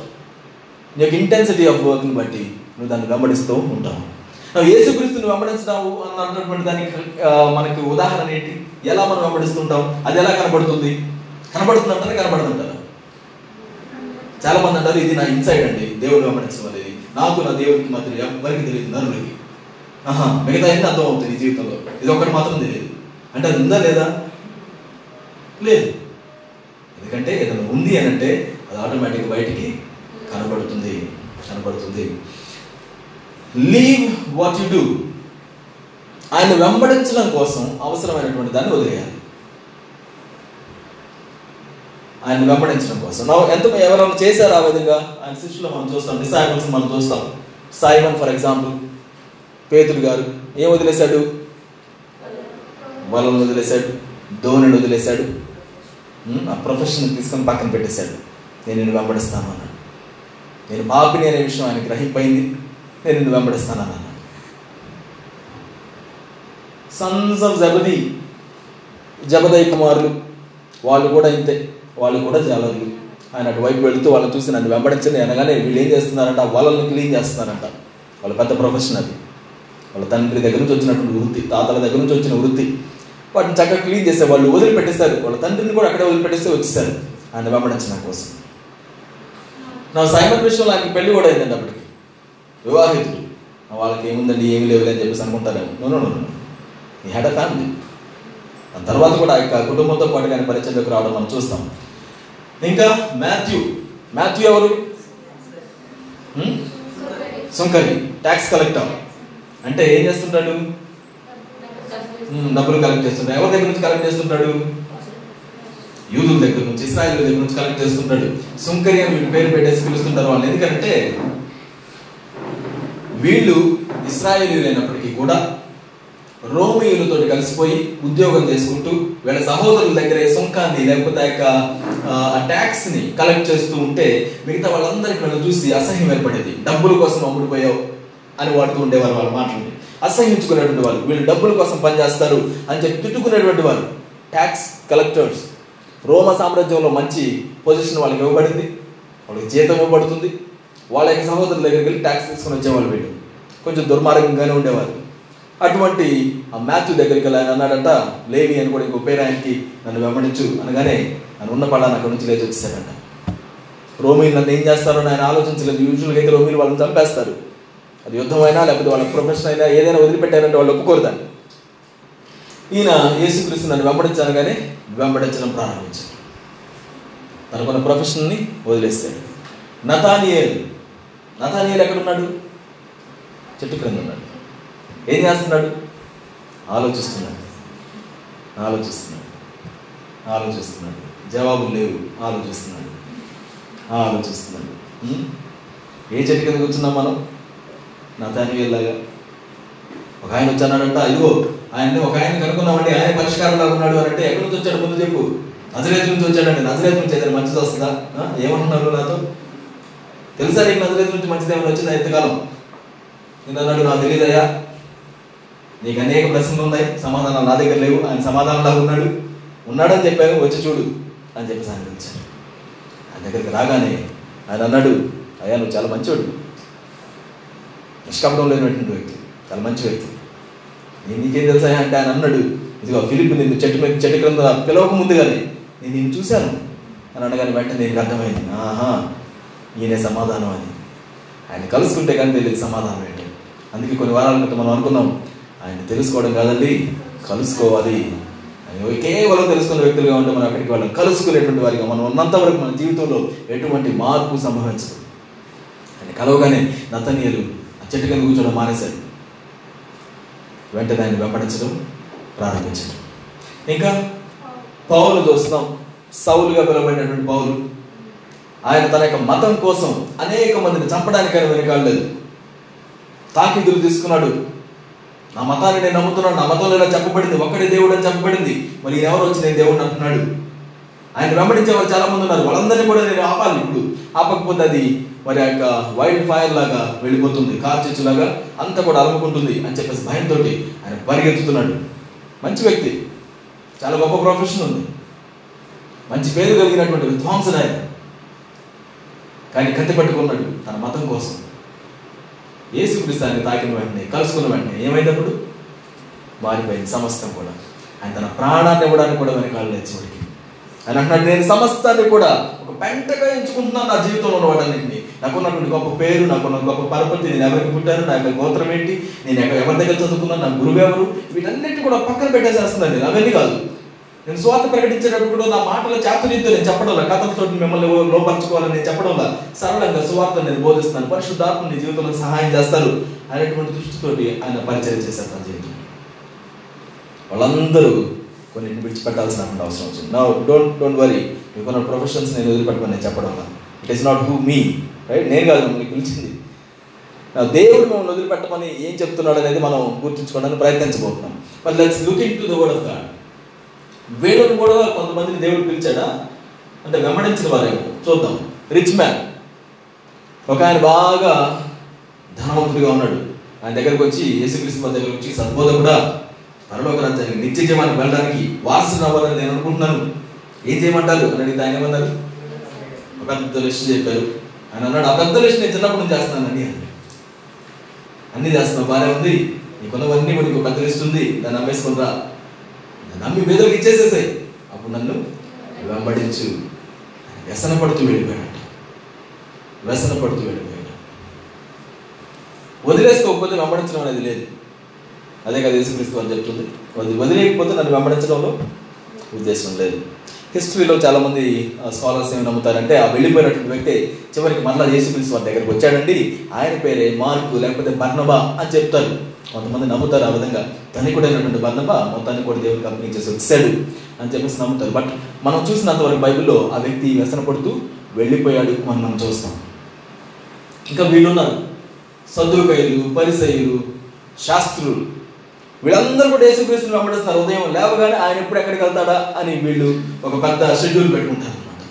నీ యొక్క ఇంటెన్సిటీ ఆఫ్ వర్క్ని బట్టి నువ్వు దాన్ని వెంబడిస్తూ ఉంటావు. నువ్వు యేసుక్రీస్తుని వెంబడించినావు అన్నటువంటి దానికి మనకి ఉదాహరణ ఏంటి? ఎలా మనం వెంబడిస్తుంటాం? అది ఎలా కనబడుతుంది? కనబడుతుందంటారా? కనబడుతుంటారా చాలా మంది అంటారు ఇది నా ఇన్సైడ్ అండి. దేవుని వెంబడించడం అనేది నాకు నా దేవునికి మాత్రం ఎవరికి తెలియదు. నరులకి ఆహా మిగతా అన్ని అర్థం అవుతుంది జీవితంలో. ఇది ఒకటి మాత్రం తెలియదు. అంటే అది ఉందా లేదా? లేదు. ఎందుకంటే ఏదైనా ఉంది అని అంటే అది ఆటోమేటిక్ బయటికి కనబడుతుంది. కనబడుతుంది. లీవ్ వాట్ యు డూ ఆయన వెంబడించడం కోసం అవసరమైనటువంటి దాన్ని వదిలేయాలి. ఆయన వెంబడించడం కోసం. నా ఎంత ఎవరైనా చేశారు ఆ విధంగా? ఆయన శిష్యులు మనం చూస్తాం. డిసైబుల్స్ మనం చూస్తాం. సాయిమన్ ఫర్ ఎగ్జాంపుల్ పేతుడు గారు ఏం వదిలేశాడు? వలను వదిలేశాడు ధోనిని వదిలేశాడు ఆ ప్రొఫెషన్ తీసుకొని పక్కన పెట్టేశాడు. నేను నిన్ను వెంబడిస్తాను అన్నాడు. నేను పాపిని అనే విషయం ఆయన గ్రహింపైంది. నేను నిన్ను వెంబడిస్తాను అన్నాను సన్స్ ఆఫ్ జబది జబదయ్ కుమారులు వాళ్ళు కూడా ఇంతే వాళ్ళు కూడా జాలర్లు ఆయన అటువైపు వెళుతూ వాళ్ళని చూసి నన్ను వెంబడించండి అనగానే వీళ్ళు ఏం చేస్తున్నారంట? వాళ్ళని క్లీన్ చేస్తున్నారంట. వాళ్ళ పెద్ద ప్రొఫెషన్ అది. వాళ్ళ తండ్రి దగ్గర నుంచి వచ్చినటువంటి వృత్తి తాతల దగ్గర నుంచి వచ్చిన వృత్తి. వాటిని చక్కగా క్లీన్ చేస్తే వాళ్ళు వదిలిపెట్టేశారు. వాళ్ళ తండ్రిని కూడా అక్కడే వదిలిపెట్టేస్తే వచ్చేసారు ఆయన వెంబడించడం కోసం. నా సైమన్ విషయంలో ఆయనకి పెళ్ళి కూడా అయిందండి అప్పటికి. వివాహితుడు. వాళ్ళకి ఏముందండి? ఏమి లేవులే అని చెప్పేసి అనుకుంటారేమో. No no no he had a family దాని తర్వాత కూడా ఆ యొక్క కుటుంబంతో పాటు ఆయన పరిచయంలోకి రావడం మనం చూస్తాం. ఇంకా మాథ్యూ మాథ్యూ ఎవరు? Hmm? సుంకరి ట్యాక్స్ కలెక్టర్ అంటే ఏం చేస్తుంటాడు? Hmm, డబ్బులు కలెక్ట్ చేస్తుంటాడు. ఎవరి దగ్గర నుంచి కలెక్ట్ చేస్తుంటాడు? యూదుల దగ్గర నుంచి ఇస్రాయల్ దగ్గర నుంచి కలెక్ట్ చేస్తుంటాడు. సుంకరి అని పేరు పెట్టేసి పిలుస్తుంటారు వాళ్ళు ఎందుకంటే వీళ్ళు ఇస్రాయేలీలైనప్పటికీ కూడా రోమియులతో కలిసిపోయి ఉద్యోగం చేసుకుంటూ వీళ్ళ సహోదరుల దగ్గర సుంకాన్ని లేకపోతే ఆ యొక్క ఆ ట్యాక్స్ని కలెక్ట్ చేస్తూ ఉంటే మిగతా వాళ్ళందరికీ వాళ్ళు చూసి అసహ్యం ఏర్పడేది. డబ్బుల కోసం అమ్ముడిపోయావు అని వాడుతూ ఉండేవారు వాళ్ళ మాటలు. అసహ్యించుకునేటువంటి వాళ్ళు. వీళ్ళు డబ్బుల కోసం పనిచేస్తారు అని చెప్పి తిట్టుకునేటువంటి వాళ్ళు. ట్యాక్స్ కలెక్టర్స్ రోమ సామ్రాజ్యంలో మంచి పొజిషన్ వాళ్ళకి ఇవ్వబడింది. వాళ్ళకి జీతం ఇవ్వబడుతుంది. వాళ్ళ యొక్క సహోదరుల దగ్గరికి వెళ్ళి ట్యాక్స్ తీసుకొని వచ్చేవాళ్ళు వీళ్ళు. కొంచెం దుర్మార్గంగానే ఉండేవారు. అటువంటి ఆ మ్యాథ్యూ దగ్గరికి ఆయన అన్నాడంట లేవి అని కూడా ఇంకో పేరు ఆయనకి నన్ను వెంబడించు అనగానే నన్ను ఉన్న పడాన్ని అక్కడి నుంచి లేచి వచ్చేసాడంట. రోమిలు నన్ను ఏం చేస్తారో ఆయన ఆలోచించలేదు. యూజువల్గా అయితే రోమిలు వాళ్ళని చంపేస్తారు. అది యుద్ధమైనా లేకపోతే వాళ్ళ ప్రొఫెషన్ అయినా ఏదైనా వదిలిపెట్టారంటే వాళ్ళు ఒప్పుకోరు దాన్ని ఈయన యేసుక్రీస్తు నన్ను వెంబడించాను కానీ వెంబడించడం ప్రారంభించాడు. తనకున్న ప్రొఫెషన్ని వదిలేస్తాడు నతానియేల్. నతానియేల్ ఎక్కడున్నాడు? చెట్టు క్రింద ఉన్నాడు. ఏం చేస్తున్నాడు? ఆలోచిస్తున్నాడు. ఆలోచిస్తున్నాడు. ఆలోచిస్తున్నాడు. జవాబులు లేవు. ఆలోచిస్తున్నాడు. ఆలోచిస్తున్నాడు. ఏ చెట్టు కింద కూర్చున్నాం మనం? నా తనివేలాగా ఒక ఆయన వచ్చానంట అయ్యో ఆయన్ని ఒక ఆయన కనుక్కున్నామండి. ఆయన పరిష్కారం లాగా ఉన్నాడు అని అంటే ఎక్కడి నుంచి వచ్చాడు? ముందు చెప్పు. నజరేతు నుంచి వచ్చాడండి. నజరేతు నుంచి ఏదైనా మంచిది వస్తుందా? ఆ? ఏమంటున్నారు నాతో? తెలుసా నీకు నజరేతు నుంచి మంచిది ఏమైనా వచ్చిందా ఎంతకాలం నేను అన్నాడు నాకు తెలియదయ్యా. నీకు అనేక ప్రశ్నలు ఉన్నాయి సమాధానాలు నా దగ్గర లేవు ఆయన సమాధానం లాగా ఉన్నాడు. ఉన్నాడని చెప్పాను వచ్చి చూడు అని చెప్పేసి ఆయన పిలిచాడు ఆయన దగ్గరికి రాగానే ఆయన అన్నాడు అయ్యా నువ్వు చాలా మంచివాడు నిష్కపటం లేనటువంటి వ్యక్తి చాలా మంచి వ్యక్తి. నేను నీకేం తెలుసా అంటే ఆయన అన్నాడు ఇదిగో ఫిలిప్ నిన్ను చెట్టు మీద చెట్టు క్రింద పిలవక ముందుగానే నేను నిన్ను చూశాను. అని అనగానే వెంటనే నేను అర్థమైంది ఆహా ఈయనే సమాధానం అని ఆయన కలుసుకుంటే కానీ తెలియదు సమాధానం ఏంటి అందుకే కొన్ని వారాల క్రితం మనం అనుకున్నాం ఆయన తెలుసుకోవడం కాదండి కలుసుకోవాలి. అని కేవలం తెలుసుకున్న వ్యక్తులుగా ఉంటే మనం అక్కడికి వాళ్ళని కలుసుకునేటువంటి వారిగా మనం ఉన్నంత వరకు మన జీవితంలో ఎటువంటి మార్పు సంభవించదు. ఆయన కలవగానే నతనీయులు ఆ చెట్టు కింద కూర్చోవడం మానేశారు. వెంటనే ఆయన వెంబడించడం ప్రారంభించారు. ఇంకా పౌలు చూస్తాం సౌలుగా పిలువబడినటువంటి పౌలు ఆయన తన యొక్క మతం కోసం అనేక మందిని చంపడానికి ఆయన వెనకాడలేదు. తాకిదులు తీసుకున్నాడు. నా మతాన్ని నేను నమ్ముతున్నాను నా మతంలో ఇలా చెప్పబడింది ఒక్కడే దేవుడు అని చెప్పబడింది. మరి ఎవరు వచ్చి నేను దేవుడిని అంటున్నాడు? ఆయన వెంబడించే వాళ్ళు చాలా మంది ఉన్నారు. వాళ్ళందరినీ కూడా నేను ఆపాలి. ఇప్పుడు ఆపకపోతే అది మరి ఆ యొక్క వైల్డ్ ఫైర్ లాగా వెళ్ళిపోతుంది కార్చిచ్చు లాగా అంతా కూడా అలముకుంటుంది అని చెప్పేసి భయంతో ఆయన పరిగెత్తుతున్నాడు. మంచి వ్యక్తి. చాలా గొప్ప ప్రొఫెషన్ ఉంది. మంచి పేరు కలిగినటువంటి విద్వాంసుడు ఆయన. కానీ కత్తి పట్టుకున్నాడు తన మతం కోసం. యేసుక్రీస్తు ఆయన తాకిన వెంటనే కలుసుకున్న వెంటనే ఏమైనప్పుడు? మారిపోయింది సమస్తం కూడా. ఆయన తన ప్రాణాన్ని ఇవ్వడానికి కూడా వెనకాల చివరికి ఆయన అంటున్నాడు నేను సమస్తాన్ని కూడా ఒక పెంటగా ఎంచుకుంటున్నాను నా జీవితంలో ఉన్నవాటన్నింటినీ నాకున్నటువంటి గొప్ప పేరు నాకున్న గొప్ప పరపతి నేను ఎవరికి పుట్టాను నా యొక్క గోత్రం ఏంటి? నేను ఎక్కడ ఎవరి దగ్గర చదువుకున్నాను నా గురువు ఎవరు? వీటన్నిటి కూడా పక్కన పెట్టేసేస్తున్నాను నేను అవన్నీ కాదు. నేను స్వాత ప్రకటించేటప్పుడు కూడా నా మాటల చాతుర్యంతో నేను చెప్పడం వల్ల కథలతో మిమ్మల్ని లోపరచుకోవాలని నేను చెప్పడం వల్ల సరళంగా సువార్త నేను బోధిస్తున్నాను. పరిశుద్ధాత్మ నీ జీవితంలో సహాయం చేస్తారు అనేటువంటి దృష్టితోటి ఆయన పరిచయం చేశారు తన జీవితం వాళ్ళందరూ కొన్ని విడిచిపెట్టాల్సిన అవసరం వచ్చింది. నా డోంట్ డోంట్ వరీ మీకున్న ప్రొఫెషన్స్ నేను వదిలిపెట్టమని నేను చెప్పడం వల్ల it is not who me right నేను కాదు మిమ్మల్ని పిలిచింది. నా దేవుడు మిమ్మల్ని వదిలిపెట్టమని ఏం చెప్తున్నాడు అనేది మనం గుర్తుంచుకోవడానికి ప్రయత్నించబోతున్నాం. But let's looking to the word of God వీళ్ళని కూడా కొంతమందిని దేవుడు పిలిచాడా? అంటే వెంబడించిన వారే. చూద్దాం. రిచ్ మ్యాన్ ఒక ఆయన బాగా ధనవంతుడిగా ఉన్నాడు. ఆయన దగ్గరకు వచ్చి యేసుక్రీస్తు దగ్గరకు వచ్చి సద్బోధకుడా పరలోక రాజ్యానికి నిత్య జీవానికి వెళ్ళడానికి వారసుని అవ్వాలని నేను అనుకుంటున్నాను. ఏం చేయమంటారు? అని అడిగితే ఆయన ఏమన్నారు ఒక పెద్ద లిస్ట్ చెప్పారు. ఆయన అన్నాడు ఆ పెద్ద లిస్ట్ నేను చిన్నప్పుడు నుంచి చేస్తున్నానండి అని అన్నీ చేస్తున్నావు. బాగానే ఉంది. నీకున్నవన్నీ కూడా నీకు పెద్ద లిస్ట్ ఉంది. దాన్ని అమ్మేసుకుంటా నమ్మి పేదలకు ఇచ్చేసేసాయి. అప్పుడు నన్ను వెంబడించు. వ్యసన పడుతూ వెళ్ళిపోయాడు వ్యసన పడుతూ వెళ్ళిపోయాడు. వదిలేసుకోకపోతే వెంబడించడం అనేది లేదు. అదే కదా యేసుక్రీస్తు అని చెప్తుంది వదిలేకపోతే వదిలేయకపోతే నన్ను వెంబడించడంలో ఉద్దేశం లేదు. హిస్టరీలో చాలామంది స్కాలర్స్ ఏమి నమ్ముతారంటే ఆ వెళ్ళిపోయినటువంటి వ్యక్తి చివరికి మరలా యేసుక్రీస్తు వారి దగ్గరికి వచ్చాడండి. ఆయన పేరే మార్కు లేకపోతే బర్ణబా అని చెప్తారు. కొంతమంది నమ్ముతారు ఆ విధంగా. ధనికుడైనటువంటి బర్ణబా మొత్తాన్ని కూడా దేవుడికి అప్పగించేసి చేసి వచ్చాడు అని చెప్పేసి నమ్ముతారు. బట్ మనం చూసినంతవరకు బైబిల్లో ఆ వ్యక్తి వ్యసన పడుతూ వెళ్ళిపోయాడు మనం మనం చూస్తాం. ఇంకా వీళ్ళున్నారు. సద్దుకైలు పరిసయులు శాస్త్రులు. వీళ్ళందరూ కూడా యేసుక్రీస్తుని వెంబడిస్తున్నారు ఉదయం లేవగానే ఆయన ఎప్పుడు ఎక్కడికి వెళ్తాడా అని వీళ్ళు ఒక పెద్ద షెడ్యూల్ పెట్టుకుంటారు అనమాట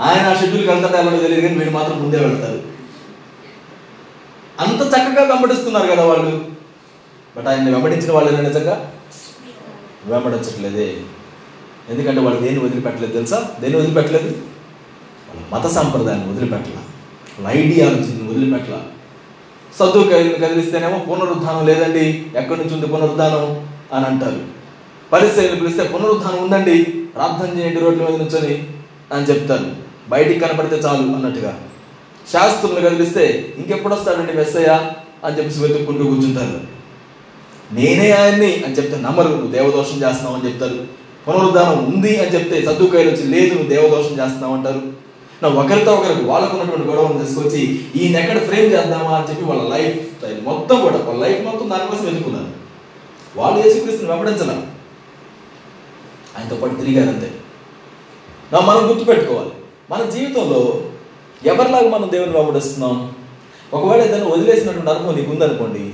ఆయన ఆ షెడ్యూల్కి వెళ్తాడా ఎవరో తెలియదు కానీ వీళ్ళు మాత్రం ముందే వెళ్తారు. అంత చక్కగా వెంబడిస్తున్నారు కదా వాళ్ళు. బట్ ఆయన్ని వెంబడించిన వాళ్ళు నిజంగా వెంబడించట్లేదే. ఎందుకంటే వాళ్ళు దేన్ని వదిలిపెట్టలేదు తెలుసా? దేన్ని వదిలిపెట్టలేదు? వాళ్ళ మత సాంప్రదాయాన్ని వదిలిపెట్టల. వాళ్ళ ఐడియాలజీని వదిలిపెట్టల. సద్దుకాయలను కదిలిస్తేనేమో పునరుద్ధానం లేదండి. ఎక్కడి నుంచి ఉంది పునరుద్ధానం? అని అంటారు. పరిస్థితులు పిలిస్తే పునరుద్ధానం ఉందండి. ప్రార్థన చేయండి రోడ్ల మీద నుంచొని అని చెప్తారు. బయటికి కనపడితే చాలు అన్నట్టుగా. శాస్త్రులను కదిలిస్తే ఇంకెప్పుడు వస్తాడండి మెస్సయ్య? అని చెప్పేసి వెతుక్కుంటూ కూర్చుంటారు. నేనే ఆయన్ని అని చెప్తే నమ్మరు. నువ్వు దేవదోషం చేస్తున్నావు అని చెప్తారు. పునరుద్ధానం ఉంది అని చెప్తే సద్దుకాయలు వచ్చి లేదు నువ్వు దేవదోషం చేస్తున్నావు అంటారు. ఒకరితో ఒకరికి వాళ్ళకు ఉన్నటువంటి గొడవను తీసుకొచ్చి ఈయన ఎక్కడ ఫ్రేమ్ చేద్దామా? అని చెప్పి వాళ్ళ లైఫ్ స్టైల్ మొత్తం కూడా వాళ్ళ లైఫ్ మొత్తం దానికోసం వెతుకున్నారు వాళ్ళు యేసుక్రీస్తుని వెంబడించాల. ఆయనతో పాటు తిరిగారు అంతే. నా మనం గుర్తుపెట్టుకోవాలి. మన జీవితంలో ఎవరిలాగా మనం దేవుని వెంబడిస్తున్నాం? ఒకవేళ ఏదైనా వదిలేసినటువంటి అనుభవం నీకు ఉందనుకోండి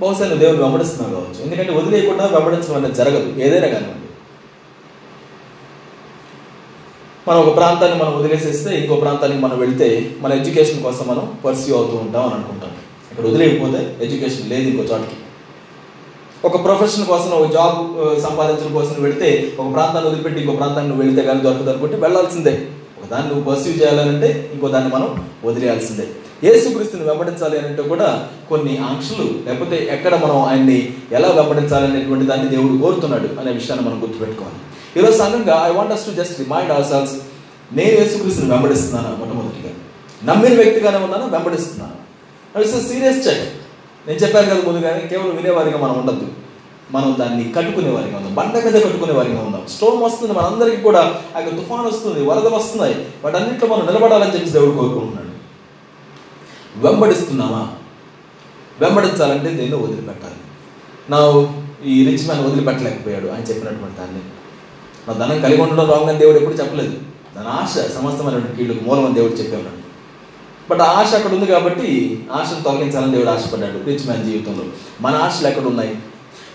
బహుశా నువ్వు దేవుని వెంబడిస్తున్నావు కావచ్చు. ఎందుకంటే వదిలేయకుండా వెంబడించడం అనేది జరగదు ఏదైనా కానివ్వండి. మనం ఒక ప్రాంతాన్ని మనం వదిలేసేస్తే ఇంకో ప్రాంతానికి మనం వెళ్తే మన ఎడ్యుకేషన్ కోసం మనం పర్స్యూ అవుతూ ఉంటాం అని అనుకుంటాం. ఇక్కడ వదిలేకపోతే ఎడ్యుకేషన్ లేదు ఇంకో చోటకి. ఒక ప్రొఫెషన్ కోసం ఒక జాబ్ సంపాదించడం కోసం వెళితే ఒక ప్రాంతాన్ని వదిలిపెట్టి ఇంకో ప్రాంతానికి నువ్వు వెళితే కానీ దొరకదు అనుకుంటే వెళ్ళాల్సిందే. ఒక దాన్ని నువ్వు పర్స్యూ చేయాలంటే ఇంకో దాన్ని మనం వదిలేయాల్సిందే. ఏసుక్రీస్తుని వెంబడించాలి అని అంటే కూడా కొన్ని ఆంక్షలు లేకపోతే ఎక్కడ మనం ఆయన్ని ఎలా వెంబడించాలి అనేటువంటి దాన్ని దేవుడు కోరుతున్నాడు అనే విషయాన్ని మనం గుర్తుపెట్టుకోవాలి. ఈరోజు సంఘంగా I want us to just remind ourselves నేను యేసుక్రీస్తుని వెంబడిస్తున్నాను మొట్టమొదటిగా. నమ్మిన వ్యక్తిగానే ఉన్నాను వెంబడిస్తున్నాను. ఇట్స్ సీరియస్ చెక్ నేను చెప్పాను కదా ముందుగానే కేవలం వినేవారిగా మనం ఉండద్దు. మనం దాన్ని కట్టుకునే వారిగా ఉందాం. బండ మీద కట్టుకునే వారిగా ఉందాం. స్టోమ్ వస్తుంది మనందరికీ కూడా ఆ యొక్క తుఫాన్ వస్తుంది వరదలు వస్తున్నాయి. వాటన్నింటిలో మనం నిలబడాలని చెప్పి దేవుడు కోరుకుంటున్నాడు. వెంబడిస్తున్నామా? వెంబడించాలంటే దేన్ని వదిలిపెట్టాలి. నా ఈ రిచ్ మ్యాన్ వదిలిపెట్టలేకపోయాడు ఆయన చెప్పినటువంటి దాన్ని నా ధనం కలిగి ఉండడం రాంగ్ అని దేవుడు ఎప్పుడు చెప్పలేదు. దాని ఆశ సమస్తమైనటువంటి కీళ్ళకు మూలమని దేవుడు చెప్పేవాడు బట్ ఆ ఆశ అక్కడ ఉంది కాబట్టి ఆశను తొలగించాలని దేవుడు ఆశపడ్డాడు. రిచ్ మ్యాన్ జీవితంలో. మన ఆశలు ఎక్కడ ఉన్నాయి?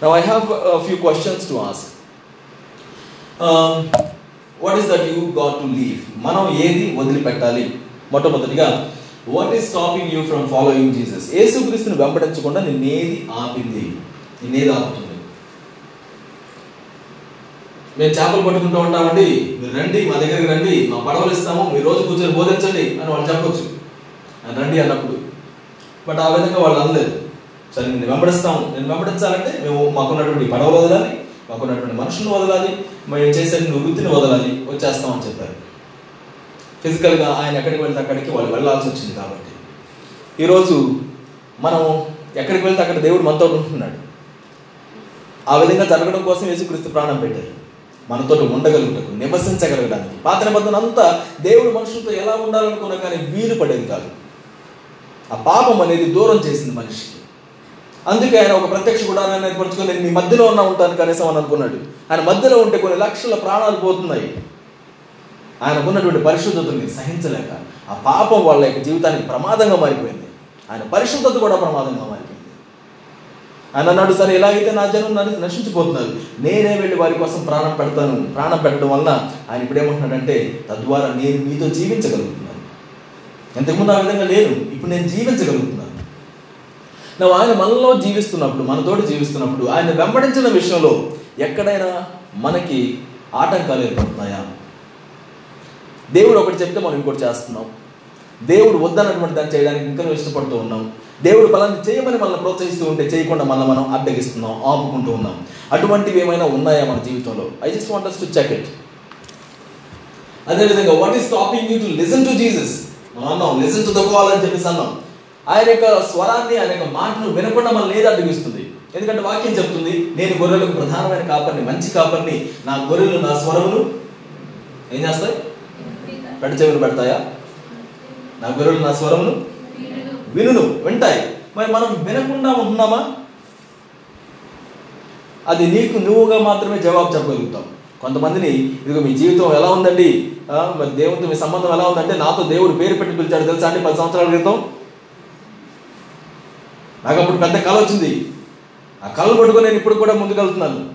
Now I have few questions to ask what is that you got to leave మనం ఏది వదిలిపెట్టాలి? మొట్టమొదటిగా what is stopping you from following Jesus యేసుక్రీస్తుని వెంబడించకుండా నిన్నేది ఆపింది. నిన్నేది ఆపుతుంది. మేము చేపలు పట్టుకుంటూ ఉంటామండి. మీరు రండి మా దగ్గరికి రండి. మా పడవలు ఇస్తాము. మీరు రోజు కూర్చొని బోధించండి అని వాళ్ళు చెప్పొచ్చు. రండి అన్నప్పుడు. బట్ ఆ విధంగా వాళ్ళు అనలేదు. సరే నేను వెంబడిస్తాము. నేను వెంబడించాలంటే మేము మాకున్నటువంటి పడవలు వదలాలి మాకున్నటువంటి మనుషులను వదలాలి మేము చేసే వృత్తిని వదలాలి వచ్చేస్తామని చెప్పారు. ఫిజికల్గా ఆయన ఎక్కడికి వెళ్తే అక్కడికి వాళ్ళు వెళ్ళాల్సి వచ్చింది కాబట్టి. ఈరోజు మనం ఎక్కడికి వెళ్తే అక్కడ దేవుడు మనతో ఉంటున్నాడు. ఆ విధంగా జరగడం కోసం యేసుక్రీస్తు ప్రాణం పెట్టారు. మనతో ఉండగలుగుటకు నివసించగలగడానికి. పాత నిబంధన అంతా దేవుడు మనుషులతో ఎలా ఉండాలనుకున్నా కానీ వీలు పడేది కాదు. ఆ పాపం అనేది దూరం చేసింది మనిషికి. అందుకే ఆయన ఒక ప్రత్యక్ష గుడారాన్ని ఏర్పరచుకొని నేను మీ మధ్యలో ఉన్నా ఉంటాను కనీసం అని అనుకున్నాడు. ఆయన మధ్యలో ఉంటే కొన్ని లక్షల ప్రాణాలు పోతున్నాయి. ఆయనకున్నటువంటి పరిశుద్ధతని సహించలేక ఆ పాపం వాళ్ళ యొక్క జీవితానికి ప్రమాదంగా మారిపోయింది. ఆయన పరిశుద్ధత కూడా ప్రమాదంగా మారిపోయింది. ఆయన అన్నాడు సరే ఎలాగైతే నా జనం నన్ను నశించిపోతున్నారు నేనే వెళ్ళి వారి కోసం ప్రాణం పెడతాను ప్రాణం పెట్టడం వలన ఆయన ఇప్పుడేమంటున్నాడంటే తద్వారా నేను మీతో జీవించగలుగుతున్నాను. ఇంతకుముందు ఆ విధంగా లేను ఇప్పుడు నేను జీవించగలుగుతున్నాను. నువ్వు ఆయన మనలో జీవిస్తున్నప్పుడు మనతోటి జీవిస్తున్నప్పుడు ఆయన వెంబడించిన విషయంలో ఎక్కడైనా మనకి ఆటంకాలు ఏర్పడుతున్నాయా దేవుడు ఒకటి చెప్తే మనం ఇంకోటి చేస్తున్నాం. దేవుడు వద్దన్నటువంటి దాన్ని చేయడానికి ఇంకా ఇష్టపడుతూ ఉన్నాం. దేవుడు పలాన్ని చేయమని మనల్ని ప్రోత్సహిస్తూ ఉంటే చేయకుండా మనల్ని మనం అడ్డగిస్తున్నాం ఆపుకుంటూ ఉన్నాం. అటువంటివి ఏమైనా ఉన్నాయా మన జీవితంలో? I just want to check it అదేవిధంగా what is stopping you to listen to Jesus మనం అన్నాం లిసన్ టు ద కాల్ అని చెప్పేసి అన్నాం. ఆయన యొక్క స్వరాన్ని ఆయన యొక్క మాటను వినకుండా మనల్ని ఏది అడ్డగిస్తుంది? ఎందుకంటే వాక్యం చెప్తుంది నేను గొర్రెలకు ప్రధానమైన కాపర్ని మంచి కాపర్ని నా గొర్రెలు నా స్వరములు ఏం చేస్తాయి? పెద్ద చెవులు పెడతాయా? నా గొర్రెలు నా స్వరములు? వినును వింటాయి. మరి మనం వినకుండా ఉంటున్నామా? అది నీకు నువ్వుగా మాత్రమే జవాబు చెప్పగలుగుతాం. కొంతమందిని ఇదిగో మీ జీవితం ఎలా ఉందండి? మరి దేవునితో మీ సంబంధం ఎలా ఉందంటే నాతో దేవుడు పేరు పెట్టి పిలిచాడు. తెలుసా అండి? పది సంవత్సరాల క్రితం. నాకు అప్పుడు పెద్ద కళ వచ్చింది. ఆ కళ్ళు పట్టుకొని నేను ఇప్పుడు కూడా ముందుకెళ్తున్నాను.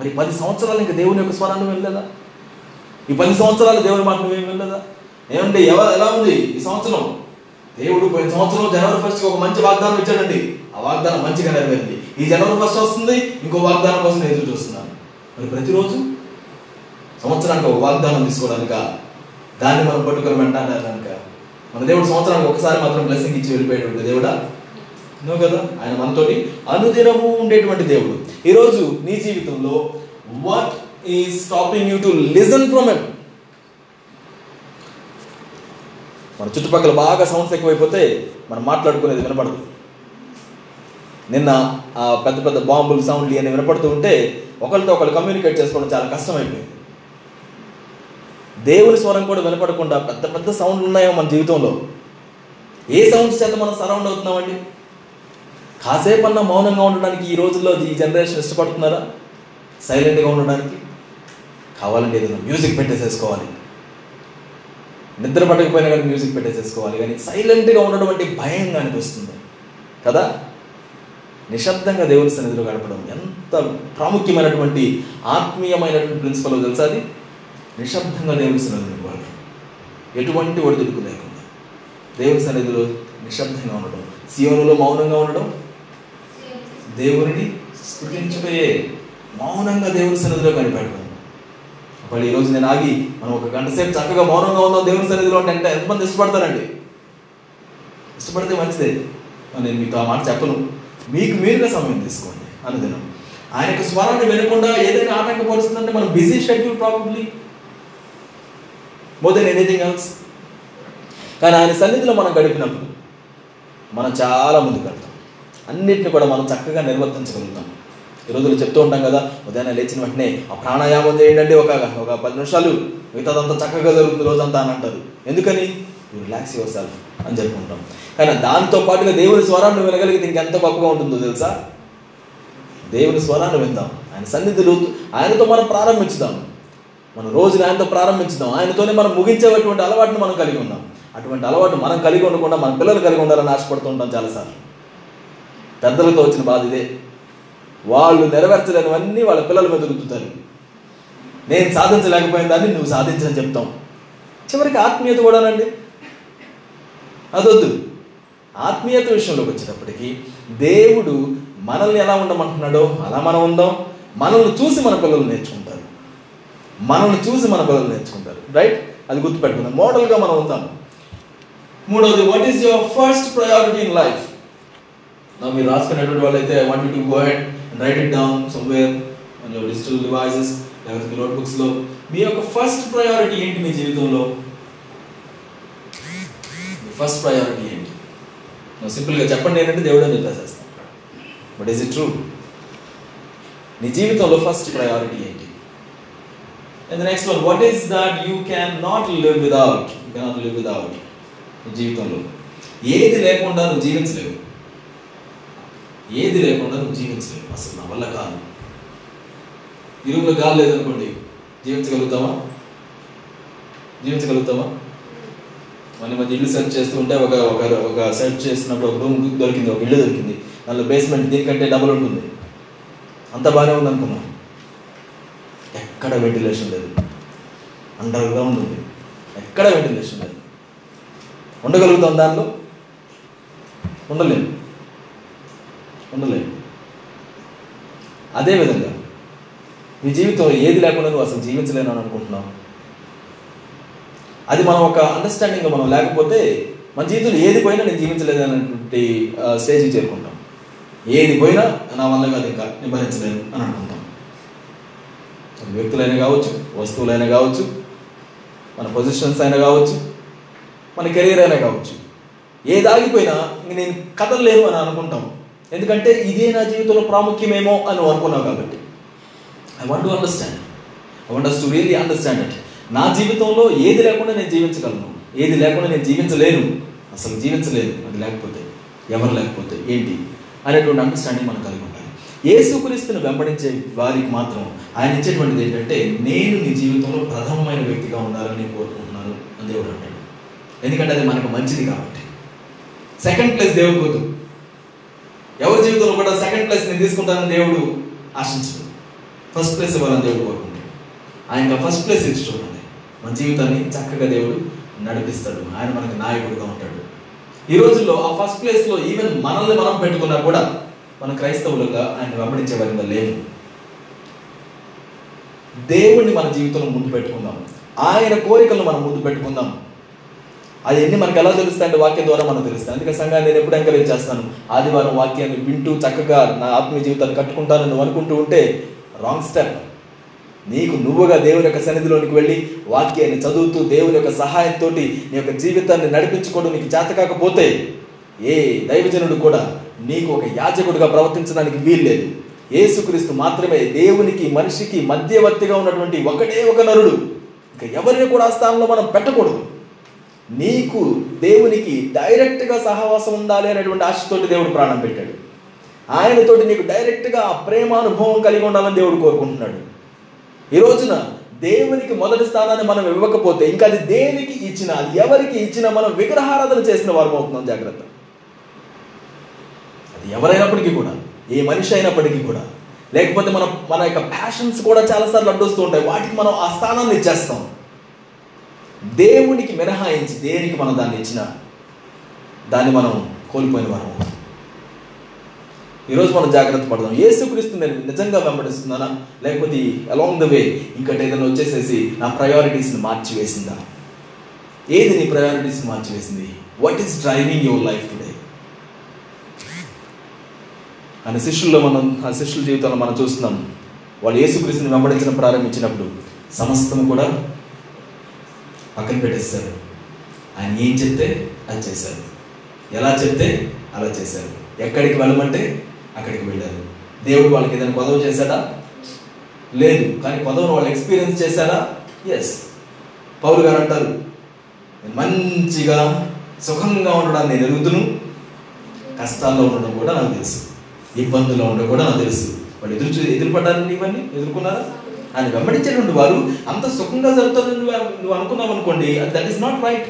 మరి పది సంవత్సరాలు ఇంకా దేవుని యొక్క స్వరాన్ని వెళ్ళలేదా ఈ పది సంవత్సరాలు దేవుని మాట నువ్వేం వెళ్ళలేదా ఏమండి ఎవ ఎలా ఉంది ఈ సంవత్సరం? దేవుడు పోయిన సంవత్సరం జనవరి ఫస్ట్ ఒక మంచి వాగ్దానం ఇచ్చాడండి. ఆ వాగ్దానం మంచిగా నెరవేరింది. ఈ జనవరి ఫస్ట్ వస్తుంది ఇంకో వాగ్దానం కోసం ఎదురు చూస్తున్నాను. మరి ప్రతిరోజు? సంవత్సరానికి ఒక వాగ్దానం తీసుకోవడానిక? దాన్ని మనం పట్టుకొని వెంటాడడానిక మన దేవుడు సంవత్సరానికి ఒకసారి మాత్రం బ్లెస్సింగ్ ఇచ్చి వెళ్ళిపోయేటువంటి దేవుడా? నో కదా? ఆయన మనతోటి అనుదినము ఉండేటువంటి దేవుడు. ఈరోజు నీ జీవితంలో what is stopping you to listen from him మన చుట్టుపక్కల బాగా సౌండ్స్ ఎక్కువైపోతే మనం మాట్లాడుకునేది వినపడదు. నిన్న ఆ పెద్ద పెద్ద బాంబులు సౌండ్లు ఇవన్నీ వినపడుతూ ఉంటే ఒకరితో ఒకరు కమ్యూనికేట్ చేసుకోవడం చాలా కష్టమైపోయింది. దేవుని స్వరం కూడా వినపడకుండా పెద్ద పెద్ద సౌండ్లు ఉన్నాయో మన జీవితంలో. ఏ సౌండ్స్ చేత మనం సరౌండ్ అవుతున్నామండి? కాసేపు అన్న మౌనంగా ఉండడానికి ఈ రోజుల్లో ఈ జనరేషన్ ఇష్టపడుతున్నారా? సైలెంట్గా ఉండడానికి? కావాలంటే ఏదైనా మ్యూజిక్ పెట్టేసేసుకోవాలి. నిద్ర పట్టకపోయినా కానీ మ్యూజిక్ పెట్టేసేసుకోవాలి. కానీ సైలెంట్గా ఉండడం అంటే భయంగా అనిపిస్తుంది. కదా? నిశ్శబ్దంగా దేవుని సన్నిధిలో గడపడం ఎంత ప్రాముఖ్యమైనటువంటి ఆత్మీయమైనటువంటి ప్రిన్సిపల్ తెలుసా అది? నిశ్శబ్దంగా దేవుని సన్నిధిలో గడపడం ఎటువంటి ఒడిదుడుకు లేకుండా దేవుని సన్నిధిలో నిశ్శబ్దంగా ఉండడం. సీవనంలో మౌనంగా ఉండడం. దేవుని స్థుతించబోయే మౌనంగా దేవుని సన్నిధిలో కనిపెట్టడం. వాళ్ళు ఈరోజు నేను ఆగి మనం ఒక గంట సేపు చక్కగా మౌనంగా ఉందాం దేవుని సన్నిధిలో అంటే ఎంత ఎంతమంది ఇష్టపడతారండి? ఇష్టపడితే మంచిదే. నేను మీకు ఆ మాట చెప్పను. మీకు మీరుగా సమయం తీసుకోండి అనుదినం. ఆయన యొక్క స్వరాన్ని వినకుండా ఏదైనా ఆటంకపరుస్తుందంటే మనం busy schedule probably more than anything else కానీ ఆయన సన్నిధిలో మనం గడిపినప్పుడు మనం చాలా ముందుకు వెళ్తాం అన్నిటిని కూడా మనం చక్కగా నిర్వర్తించగలుగుతాం. ఈ రోజులు చెప్తూ ఉంటాం కదా ఉదయాన్నే లేచిన వెంటనే ఆ ప్రాణాయామం చేయండి ఒక ఒక పది నిమిషాలు మిగతాదంతా చక్కగా జరుగుతుంది రోజంతా అని అంటారు. ఎందుకని? యూ రిలాక్స్ యువర్ సెల్ఫ్ అని చెప్పుకుంటాం కానీ దాంతో పాటుగా దేవుని స్వరాన్ని వినగలిగితే ఇంకెంత గొప్పగా ఉంటుందో తెలుసా? దేవుని స్వరాన్ని విందాం. ఆయన సన్నిధిలో ఆయనతో మనం ప్రారంభించుదాం. మన రోజుని ఆయనతో ప్రారంభించుదాం. ఆయనతోనే మనం ముగించేటువంటి అలవాటుని మనం కలిగి ఉన్నాం. అటువంటి అలవాటు మనం కలిగి ఉండకుండా మన పిల్లలు కలిగి ఉండాలని ఆశపడుతూ ఉంటాం చాలాసార్లు. పెద్దలతో వచ్చిన బాధ ఇదే. వాళ్ళు నెరవేర్చలేనివన్నీ వాళ్ళ పిల్లల మీద రుద్దుతారు నేను సాధించలేకపోయిన దాన్ని నువ్వు సాధించని చెప్తాం చివరికి ఆత్మీయత కూడానండి అదొద్దు. ఆత్మీయత విషయంలోకి వచ్చేటప్పటికి దేవుడు మనల్ని ఎలా ఉండమంటున్నాడో అలా మనం ఉందాం. మనల్ని చూసి మన పిల్లలు నేర్చుకుంటారు. మనల్ని చూసి మన పిల్లలు నేర్చుకుంటారు. రైట్ అది గుర్తుపెట్టుకుందాం. మోడల్గా మనం ఉంటాము మూడవది what is your first priority in life మీరు రాసుకునేటువంటి వాళ్ళైతే I want to go and and write it down somewhere on your digital devices లేకపోతే మీ నోట్బుక్స్లో మీ యొక్క ఫస్ట్ ప్రయారిటీ ఏంటి మీ జీవితంలో? మీ ఫస్ట్ ప్రయారిటీ ఏంటి? సింపుల్గా చెప్పండి ఏంటంటే దేవుడు అని చెప్పేసేస్తాను బట్ ఈస్ ఇట్ ట్రూ నీ జీవితంలో ఫస్ట్ ప్రయారిటీ ఏంటి? And next one what is that you can not live without you cannot live without నీ జీవితంలో. ఏది లేకుండా నువ్వు జీవించలేవు. ఏది లేకుండా నువ్వు జీవించలేవు. అసలు నా వల్ల కాదు. ఈ రూమ్లో గాలి లేదనుకోండి జీవించగలుగుతామా జీవించగలుగుతావా? మన మధ్య ఇల్లు సెర్చ్ చేస్తూ ఉంటే ఒక ఒక ఒక సెర్చ్ చేస్తున్నప్పుడు ఒక రూమ్ దొరికింది ఒక ఇల్లు దొరికింది. దానిలో బేస్మెంట్ దీనికంటే డబుల్ ఉంటుంది. అంత బాగానే ఉంది అనుకున్నాం. ఎక్కడ వెంటిలేషన్ లేదు. అండర్ గ్రౌండ్ ఉంది. ఎక్కడ వెంటిలేషన్ లేదు. ఉండగలుగుతాం దానిలో? ఉండలేము ఉండలేము అదేవిధంగా నీ జీవితంలో ఏది లేకుండా నువ్వు అసలు జీవించలేను అని అనుకుంటున్నావు? అది మనం ఒక అండర్స్టాండింగ్ మనం లేకపోతే మన జీవితంలో ఏది పోయినా నేను జీవించలేదు అనేటువంటి స్టేజ్కి చేరుకుంటాం. ఏది పోయినా నా వల్ల కాదు ఇంకా నేను భరించలేను అని అనుకుంటాం. అది వ్యక్తులైనా కావచ్చు వస్తువులైనా కావచ్చు మన పొజిషన్స్ అయినా కావచ్చు మన కెరీర్ అయినా కావచ్చు. ఏది ఆగిపోయినా ఇంక నేను కదలలేను అని అనుకుంటాం. ఎందుకంటే ఇదే నా జీవితంలో ప్రాముఖ్యమేమో అని అనుకున్నావు కాబట్టి. I want to understand I want to really understand at నా జీవితంలో ఏది లేకుండా నేను జీవించగలను? ఏది లేకుండా నేను జీవించలేను? అసలు జీవించలేను. అది లేకపోతే ఎవరు లేకపోతే ఏంటి? అనేటువంటి అండర్స్టాండింగ్ మనం కలిగి ఉండాలి. ఏసుక్రీస్తుని వెంబడించే వారికి మాత్రం ఆయన ఇచ్చేటువంటిది ఏంటంటే నేను నీ జీవితంలో ప్రథమమైన వ్యక్తిగా ఉండాలని నేను కోరుకుంటున్నాను అని దేవుడు అంటాడు. ఎందుకంటే అది మనకు మంచిది కాబట్టి. సెకండ్ ప్లేస్ దేవుడు వద్దు ఎవరి జీవితంలో కూడా సెకండ్ ప్లేస్ నేను తీసుకుంటానని దేవుడు ఆశించడు. ఫస్ట్ ప్లేస్ ఇవ్వాలని దేవుడు కోరుకుంటాడు. ఆయన ఫస్ట్ ప్లేస్ ఇచ్చి చూడండి మన జీవితాన్ని చక్కగా దేవుడు నడిపిస్తాడు. ఆయన మనకి నాయకుడుగా ఉంటాడు. ఈ రోజుల్లో ఆ ఫస్ట్ ప్లేస్లో ఈవెన్ మనల్ని మనం పెట్టుకున్నా కూడా మన క్రైస్తవులుగా ఆయన వెంబడించే వారిగా లేము దేవుణ్ణి మన జీవితంలో ముందు పెట్టుకుందాం. ఆయన కోరికలను మనం ముందు పెట్టుకుందాం. అది ఎన్ని మనకు ఎలా తెలుస్తాయి అంటే వాక్యం ద్వారా మనకు తెలుస్తాయి. అందుకే సంఘాన్ని నేను ఎప్పుడు ఎంకరేజ్ చేస్తాను. ఆదివారం వాక్యాన్ని వింటూ చక్కగా నా ఆత్మీయ జీవితాన్ని కట్టుకుంటానని నువ్వు అనుకుంటూ ఉంటే రాంగ్ స్టెప్ నీకు నువ్వుగా దేవుని యొక్క సన్నిధిలోనికి వెళ్ళి వాక్యాన్ని చదువుతూ దేవుని యొక్క సహాయంతో నీ యొక్క జీవితాన్ని నడిపించుకోవడం నీకు చేత కాకపోతే ఏ దైవజనుడు కూడా నీకు ఒక యాజకుడిగా ప్రవర్తించడానికి వీల్లేదు ఏసుక్రీస్తు మాత్రమే దేవునికి మనిషికి మధ్యవర్తిగా ఉన్నటువంటి ఒకటే ఒక నరుడు. ఇంకా ఎవరిని కూడా ఆ స్థానంలో మనం పెట్టకూడదు. నీకు దేవునికి డైరెక్ట్గా సహవాసం ఉండాలి అనేటువంటి ఆశతోటి దేవుడు ప్రాణం పెట్టాడు. ఆయనతోటి నీకు డైరెక్ట్గా ఆ ప్రేమ అనుభవం కలిగి ఉండాలని దేవుడు కోరుకుంటున్నాడు. ఈ రోజున దేవునికి మొదటి స్థానాన్ని మనం ఇవ్వకపోతే ఇంకా అది దేనికి ఇచ్చినా అది ఎవరికి ఇచ్చినా మనం విగ్రహారాధన చేసిన వారం అవుతున్నాం జాగ్రత్త. అది ఎవరైనప్పటికీ కూడా ఏ మనిషి అయినప్పటికీ కూడా. లేకపోతే మన మన యొక్క ప్యాషన్స్ కూడా చాలాసార్లు అడ్డొస్తూ ఉంటాయి. వాటికి మనం ఆ స్థానాన్ని ఇచ్చేస్తాం. దేవునికి మినహాయించి దేనికి మనం దాన్ని ఇచ్చినా దాన్ని మనం కోల్పోయిన వారం ఈరోజు మనం జాగ్రత్త పడదాం. యేసుక్రీస్తు నేను నిజంగా వెంబడిస్తున్నానా? లేకపోతే అలాంగ్ ద వే ఇంకటి ఏదైనా వచ్చేసేసి నా ప్రయారిటీస్ని మార్చివేసిందా? ఏది నీ ప్రయారిటీస్ని మార్చివేసింది? What is driving your life today అని శిష్యుల్లో మనం ఆ శిష్యుల జీవితంలో మనం చూస్తున్నాం. వాళ్ళు ఏసుక్రీస్తుని వెంబడించడం ప్రారంభించినప్పుడు సమస్తం కూడా పక్కన పెట్టేస్తాడు ఆయన ఏం చెప్తే అది చేశారు. ఎలా చెప్తే అలా చేశారు. ఎక్కడికి వెళ్ళమంటే అక్కడికి వెళ్ళారు. దేవుడు వాళ్ళకి ఏదైనా కొదవ చేశాడా? లేదు. కానీ కొదవను వాళ్ళు ఎక్స్పీరియన్స్ చేశారా? ఎస్ పౌలు గారు అంటారు మంచిగా సుఖంగా ఉండడం నేను ఎరుగుతును కష్టాల్లో ఉండడం కూడా నాకు తెలుసు. ఇబ్బందుల్లో ఉండడం కూడా నాకు తెలుసు. వాళ్ళు ఎదురు చూ- ఎదురుపడ్డారని ఇవన్నీ? ఎదుర్కొన్నారా? ఆయన వెంబడించేటువంటి వారు అంత సుఖంగా జరుగుతుందని నువ్వు అనుకున్నావు అనుకోండి దట్ ఈస్ నాట్ రైట్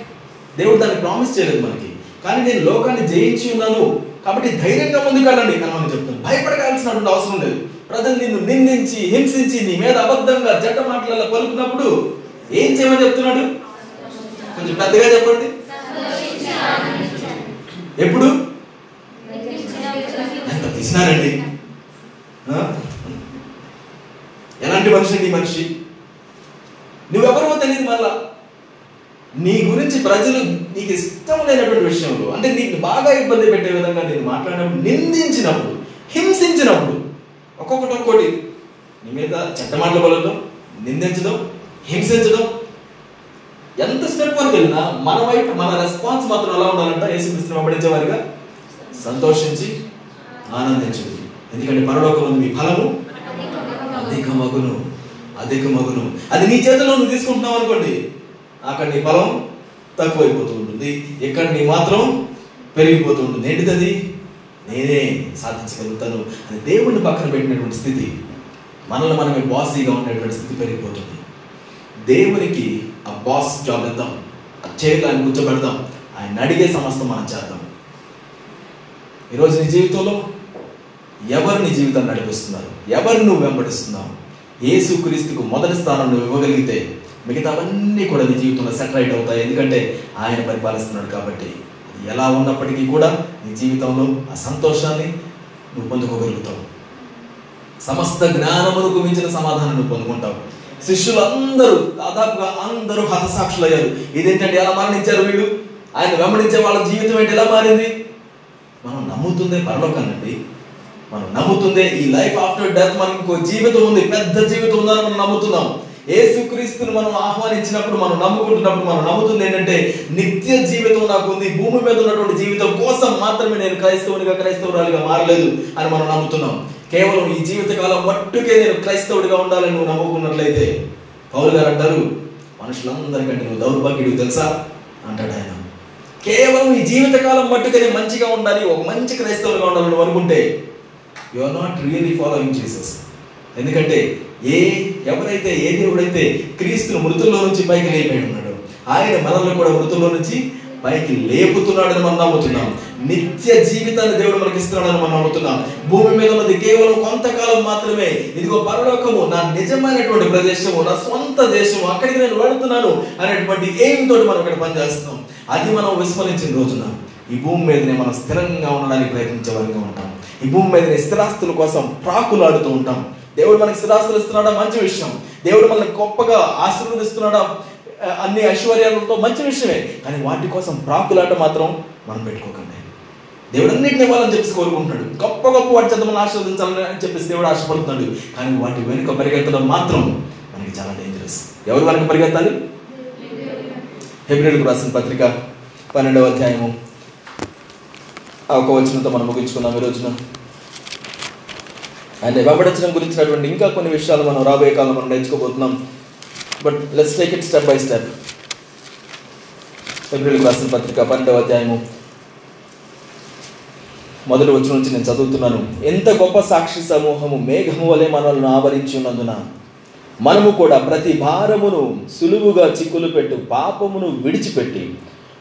దేవుడు దాన్ని ప్రామిస్ చేయలేదు మనకి. కానీ నేను లోకాన్ని జయించి ఉన్నాను. కాబట్టి ధైర్యంగా ముందుకెళ్ళండి అని మనం చెప్తాను భయపడగాల్సినటువంటి అవసరం లేదు. ప్రజలు నిన్ను నిందించి హింసించి నీ మీద అబద్ధంగా జట్ట మాటలలో పలుకున్నప్పుడు ఏం చేయమని చెప్తున్నాడు? కొంచెం పెద్దగా చెప్పండి. ఎప్పుడు? ఎంత పిసినారండి ఆ? ఎలాంటి మనిషి నీ మనిషి. నువ్వెవరో తెలియదు మళ్ళా. నీ గురించి ప్రజలు నీకు ఇష్టం లేనటువంటి విషయంలో అంటే నీకు బాగా ఇబ్బంది పెట్టే విధంగా నేను మాట్లాడినప్పుడు నిందించినప్పుడు హింసించినప్పుడు ఒక్కొక్కటి ఒక్కోటి నీ మీద చెడ్డ మాటలు పలకడం నిందించడం హింసించడం. ఎంత స్టెప్ వరకు వెళ్ళినా మన వైపు మన రెస్పాన్స్ మాత్రం ఎలా ఉండాలంటే? యేసుక్రీస్తుని వెంబడించే సంతోషించి ఆనందించండి. ఎందుకంటే పరలోకం మీ ఫలము. అధిక మగును అధిక మగును అది నీ చేతిలో నువ్వు తీసుకుంటున్నావు అనుకోండి అక్కడ నీ బలం తక్కువైపోతూ ఉంటుంది. ఇక్కడ నీ మాత్రం పెరిగిపోతూ ఉంటుంది. ఏంటిది అది? నేనే సాధించగలుగుతాను అని దేవుడిని పక్కన పెట్టినటువంటి స్థితి. మనల్ని మనమే బాసీగా ఉండేటువంటి స్థితి పెరిగిపోతుంది. దేవునికి ఆ బాస్ జాబ్ ఇద్దాం ఆ చైర్లో ఆయన కూర్చోబెడదాం. ఆయన అడిగే సమస్తం మనం చేద్దాం. ఈరోజు నీ జీవితంలో ఎవరు నీ జీవితాన్ని నడిపిస్తున్నారు? ఎవరు నువ్వు వెంబడిస్తున్నావు? యేసుక్రీస్తుకు మొదటి స్థానం నువ్వు ఇవ్వగలిగితే మిగతావన్నీ కూడా నీ జీవితంలో సెటరైట్ అవుతాయి. ఎందుకంటే ఆయన పరిపాలిస్తున్నాడు కాబట్టి ఎలా ఉన్నప్పటికీ కూడా నీ జీవితంలో ఆ సంతోషాన్ని నువ్వు పొందుకోగలుగుతావు. సమస్త జ్ఞానమునకు మించిన సమాధానం నువ్వు పొందుకుంటావు. శిష్యులందరూ దాదాపుగా అందరూ హతసాక్షులయ్యారు. ఇదేంటంటే ఎలా మరణించారు వీళ్ళు? ఆయన వెంబడించే వాళ్ళ జీవితం ఏంటి? ఎలా మారింది? మనం నమ్ముతుందే పరలోకానండి మనం నమ్ముతుందే ఈ లైఫ్ ఆఫ్టర్ డెత్ మనకి ఇంకో జీవితం ఉంది పెద్ద జీవితం ఉందని మనం నమ్ముతున్నాం. ఏసుక్రీస్తుని మనం ఆహ్వానించినప్పుడు మనం నమ్ముకుంటున్నప్పుడు మనం నమ్ముతుంది ఏంటంటే నిత్య జీవితం నాకు ఉంది భూమి మీద ఉన్నటువంటి జీవితం కోసం మాత్రమే నేను క్రైస్తవునిగా క్రైస్తవురాలిగా మారలేదు అని మనం నమ్ముతున్నాం. కేవలం ఈ జీవితకాలం మట్టుకే నేను క్రైస్తవుడిగా ఉండాలని నువ్వు నమ్ముకున్నట్లయితే పౌలు గారు అంటారు మనుషులందరికంటే నువ్వు దౌర్భాగ్యుడు తెలుసా? అంటాడు ఆయన. కేవలం ఈ జీవితకాలం మట్టుకే నేను మంచిగా ఉండాలి ఒక మంచి క్రైస్తవులుగా ఉండాలని నువ్వు అనుకుంటే you are not really following Jesus ఎందుకంటే ఏ ఎవరైతే ఏ దేవుడైతే క్రీస్తును మృతుల్లో నుంచి పైకి లేపై ఉన్నాడు ఆయన మనల్ని కూడా మృతుల్లో నుంచి పైకి లేపుతున్నాడని మనం నమ్ముతున్నాం. నిత్య జీవితాన్ని దేవుడు మనకి ఇస్తున్నాడని మనం నమ్ముతున్నాం. భూమి మీద ఉన్నది కేవలం కొంతకాలం మాత్రమే. ఇదిగో పరలోకము నా నిజమైనటువంటి ప్రదేశము నా సొంత దేశము అక్కడికి నేను వెళుతున్నాను అనేటువంటి ఏం తోటి మనం ఇక్కడ పనిచేస్తున్నాం? అది మనం విస్మరించిన రోజున ఈ భూమి మీదనే మనం స్థిరంగా ఉండడానికి ప్రయత్నించే వారిగా ఉంటాం. ఈ భూమి మీదనే స్థిరాస్తుల కోసం ప్రాకులాడుతూ ఉంటాం. దేవుడు మనకి స్థిరాస్తులు ఇస్తున్నాడా? మంచి విషయం. దేవుడు మనల్ని గొప్పగా ఆశీర్వదిస్తున్నాడా? అన్ని ఐశ్వర్యాలతో మంచి విషయమే. కానీ వాటి కోసం ప్రాకులాట మాత్రం మనం పెట్టుకోకండి. దేవుడు అన్నింటిని ఇవ్వాలని చెప్పేసి కోరుకుంటున్నాడు. గొప్ప గొప్ప వాటి చేత మనం ఆశీర్వదించాలని అని చెప్పేసి దేవుడు ఆశపడుతున్నాడు. కానీ వాటి వెనుక పరిగెత్తడం మాత్రం మనకి చాలా డేంజరస్ ఎవరు వెనక పరిగెత్తాలి? హెబ్రిల్కు రాసిన పత్రిక పన్నెండవ అధ్యాయము. ఆ ఒక వచనంతో మనం ముగించుకుందాం ఈ రోజున. ఆయన వెంబడించడం గురించినటువంటి ఇంకా కొన్ని విషయాలు మనం రాబోయే కాలంలో మనం నేర్చుకోబోతున్నాం. But let's take it step by step ఫిబ్రవరికి రాసిన పత్రిక పన్నెండవ అధ్యాయము. మొదటి వచ్చిన నుంచి నేను చదువుతున్నాను. ఎంత గొప్ప సాక్షి సమూహము మేఘము వలె మనల్ని ఆవరించి ఉన్నందున మనము కూడా ప్రతి భారమును సులువుగా చిక్కులు పెట్టు పాపమును విడిచిపెట్టి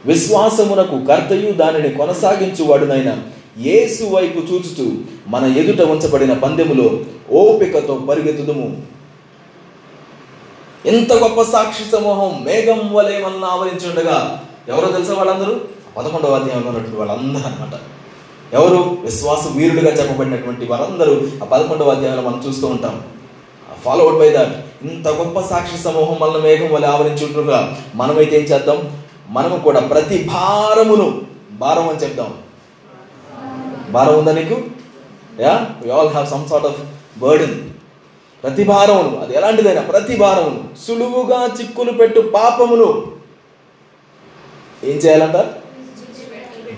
విశ్వాసమునకు కర్తయు దానిని కొనసాగించువాడునైన యేసు వైపు చూచుతూ మన ఎదుట ఉంచబడిన పందెములో ఓపికతో పరిగెత్తుదుము. ఎంత గొప్ప సాక్షి సమూహం మేఘం వలె వలన ఆవరించి ఉండగా ఎవరో తెలుసా వాళ్ళందరూ? పదకొండవ అధ్యాయంలో ఉన్నటువంటి వాళ్ళందరూ అనమాట ఎవరు? విశ్వాస వీరుడుగా చెప్పబడినటువంటి వారందరూ ఆ పదకొండవ అధ్యాయంలో మనం చూస్తూ ఉంటాం. ఫాలోవర్డ్ బై దాట్ ఇంత గొప్ప సాక్షి సమూహం వలన మేఘం వల్ల ఆవరించి మనమైతే ఏం చేద్దాం? మనము కూడా ప్రతి భారమును భారం అని చెప్దాం భారం ఉందా నీకు? Yeah? We all have some sort of burden ప్రతి భారమును అది ఎలాంటిదైనా ప్రతి భారమును సులువుగా చిక్కులు పెట్టు పాపమును ఏం చేయాలంట?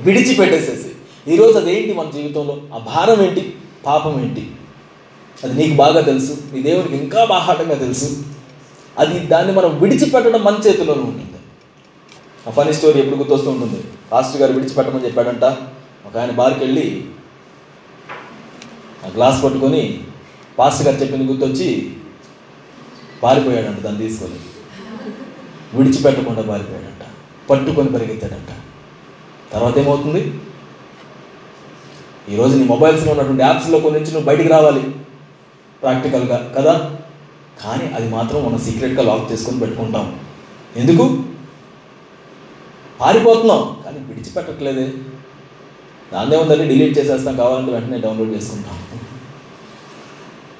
విడిచిపెట్టేసేసి. ఈరోజు అదేంటి మన జీవితంలో? ఆ భారం ఏంటి? పాపం ఏంటి? అది నీకు బాగా తెలుసు. నీ దేవుడికి ఇంకా బాహాటంగా తెలుసు. అది దాన్ని మనం విడిచిపెట్టడం మన చేతిలోనే ఉంది. ఆ ఫనీ స్టోరీ ఎప్పుడు గుర్తొస్తూ ఉంటుంది. పాస్టర్ గారు విడిచిపెట్టమని చెప్పాడంట. ఒక ఆయన బార్కి వెళ్ళి ఆ గ్లాస్ పట్టుకొని పాస్టర్ గారు చెప్పింది గుర్తొచ్చి పారిపోయాడంట దాన్ని తీసుకొని. విడిచిపెట్టకుండా పారిపోయాడంట. పట్టుకొని పరిగెత్తాడంట. తర్వాత ఏమవుతుంది? ఈరోజు నీ మొబైల్స్లో ఉన్నటువంటి యాప్స్లో కొన్ని నుంచి నువ్వు బయటికి రావాలి. ప్రాక్టికల్గా కదా? కానీ అది మాత్రం మనం సీక్రెట్గా లాక్ చేసుకొని పెట్టుకుంటాం. ఎందుకు? పారిపోతున్నాం. కానీ విడిచిపెట్టట్లేదే. దాన్నే ఉందని డిలీట్ చేసేస్తాం కావాలంటే వెంటనే డౌన్లోడ్ చేసుకుంటాం.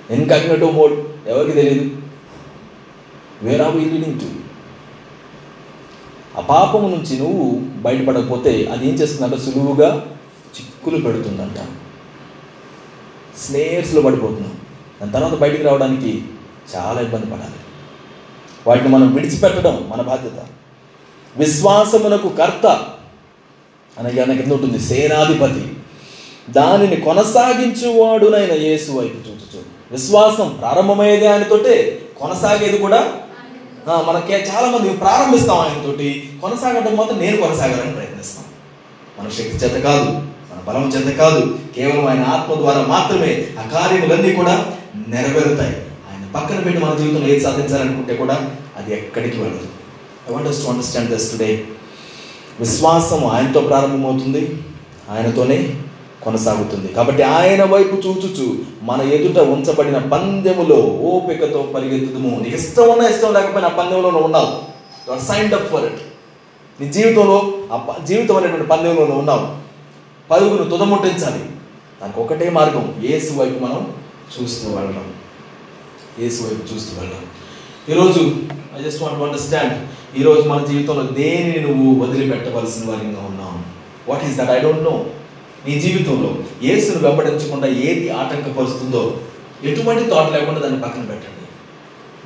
ఇన్కాగ్నేటో మోడ్ ఎవరికి తెలియదు వేర్ ఆర్ లీడింగ్ టు ఆ పాపము నుంచి నువ్వు బయటపడకపోతే అది ఏం చేస్తుందంట? సులువుగా చిక్కులు పెడుతుందంట. స్నేహస్లో పడిపోతున్నాం. దాని తర్వాత బయటికి రావడానికి చాలా ఇబ్బంది పడాలి. వాటిని మనం విడిచిపెట్టడం మన బాధ్యత. విశ్వాసమునకు కర్త అనగా కింద ఉంటుంది? సేనాధిపతి. దానిని కొనసాగించువాడునైన యేసు వైపు చూచుచు విశ్వాసం ప్రారంభమయ్యేది ఆయనతోటే కొనసాగేది కూడా మనకే చాలామంది ప్రారంభిస్తాం ఆయనతోటి కొనసాగడం మాత్రం నేను కొనసాగాలని ప్రయత్నిస్తాం. మన శక్తి చేత కాదు మన బలం చేత కాదు కేవలం ఆయన ఆత్మ ద్వారా మాత్రమే ఆ కార్యములన్నీ కూడా నెరవేరుతాయి. ఆయన పక్కన పెట్టి మన జీవితంలో ఏది సాధించాలనుకుంటే కూడా అది ఎక్కడికి వెళ్ళదు. I want to understand this today విశ్వాసం ఆయనతో ప్రారంభమవుతుంది ఆయనతోనే కొనసాగుతుంది. కాబట్టి ఆయన వైపు చూచుచు మన ఎదుట ఉంచబడిన పందెములో ఓపికతో పరిగెత్తుదము. నీకు ఇష్టం ఉన్నా ఇష్టం లేకపోయినా ఆ పందెంలో నువ్వు ఉన్నావు సైన్డ్ అప్ ఫర్ ఇట్ నీ జీవితంలో ఆ ప- జీవితం అనేటువంటి పందెంలో ఉన్నావు. పరుగును తుదముట్టించాలి. దానికి ఒకటే మార్గం. ఏసు వైపు మనం చూస్తూ వెళ్ళడం. ఏసు వైపు చూస్తూ వెళ్ళడం. ఈరోజు ఐ జస్ట్ వాంట్ అండర్స్టాండ్ ఈరోజు మన జీవితంలో దేనిని నువ్వు వదిలిపెట్టవలసిన వారిగా ఉన్నావు? What is that I don't know నీ జీవితంలో ఏసును వెంబడించకుండా ఏది ఆటంకపరుస్తుందో ఎటువంటి థాట్ లేకుండా దాన్ని పక్కన పెట్టండి.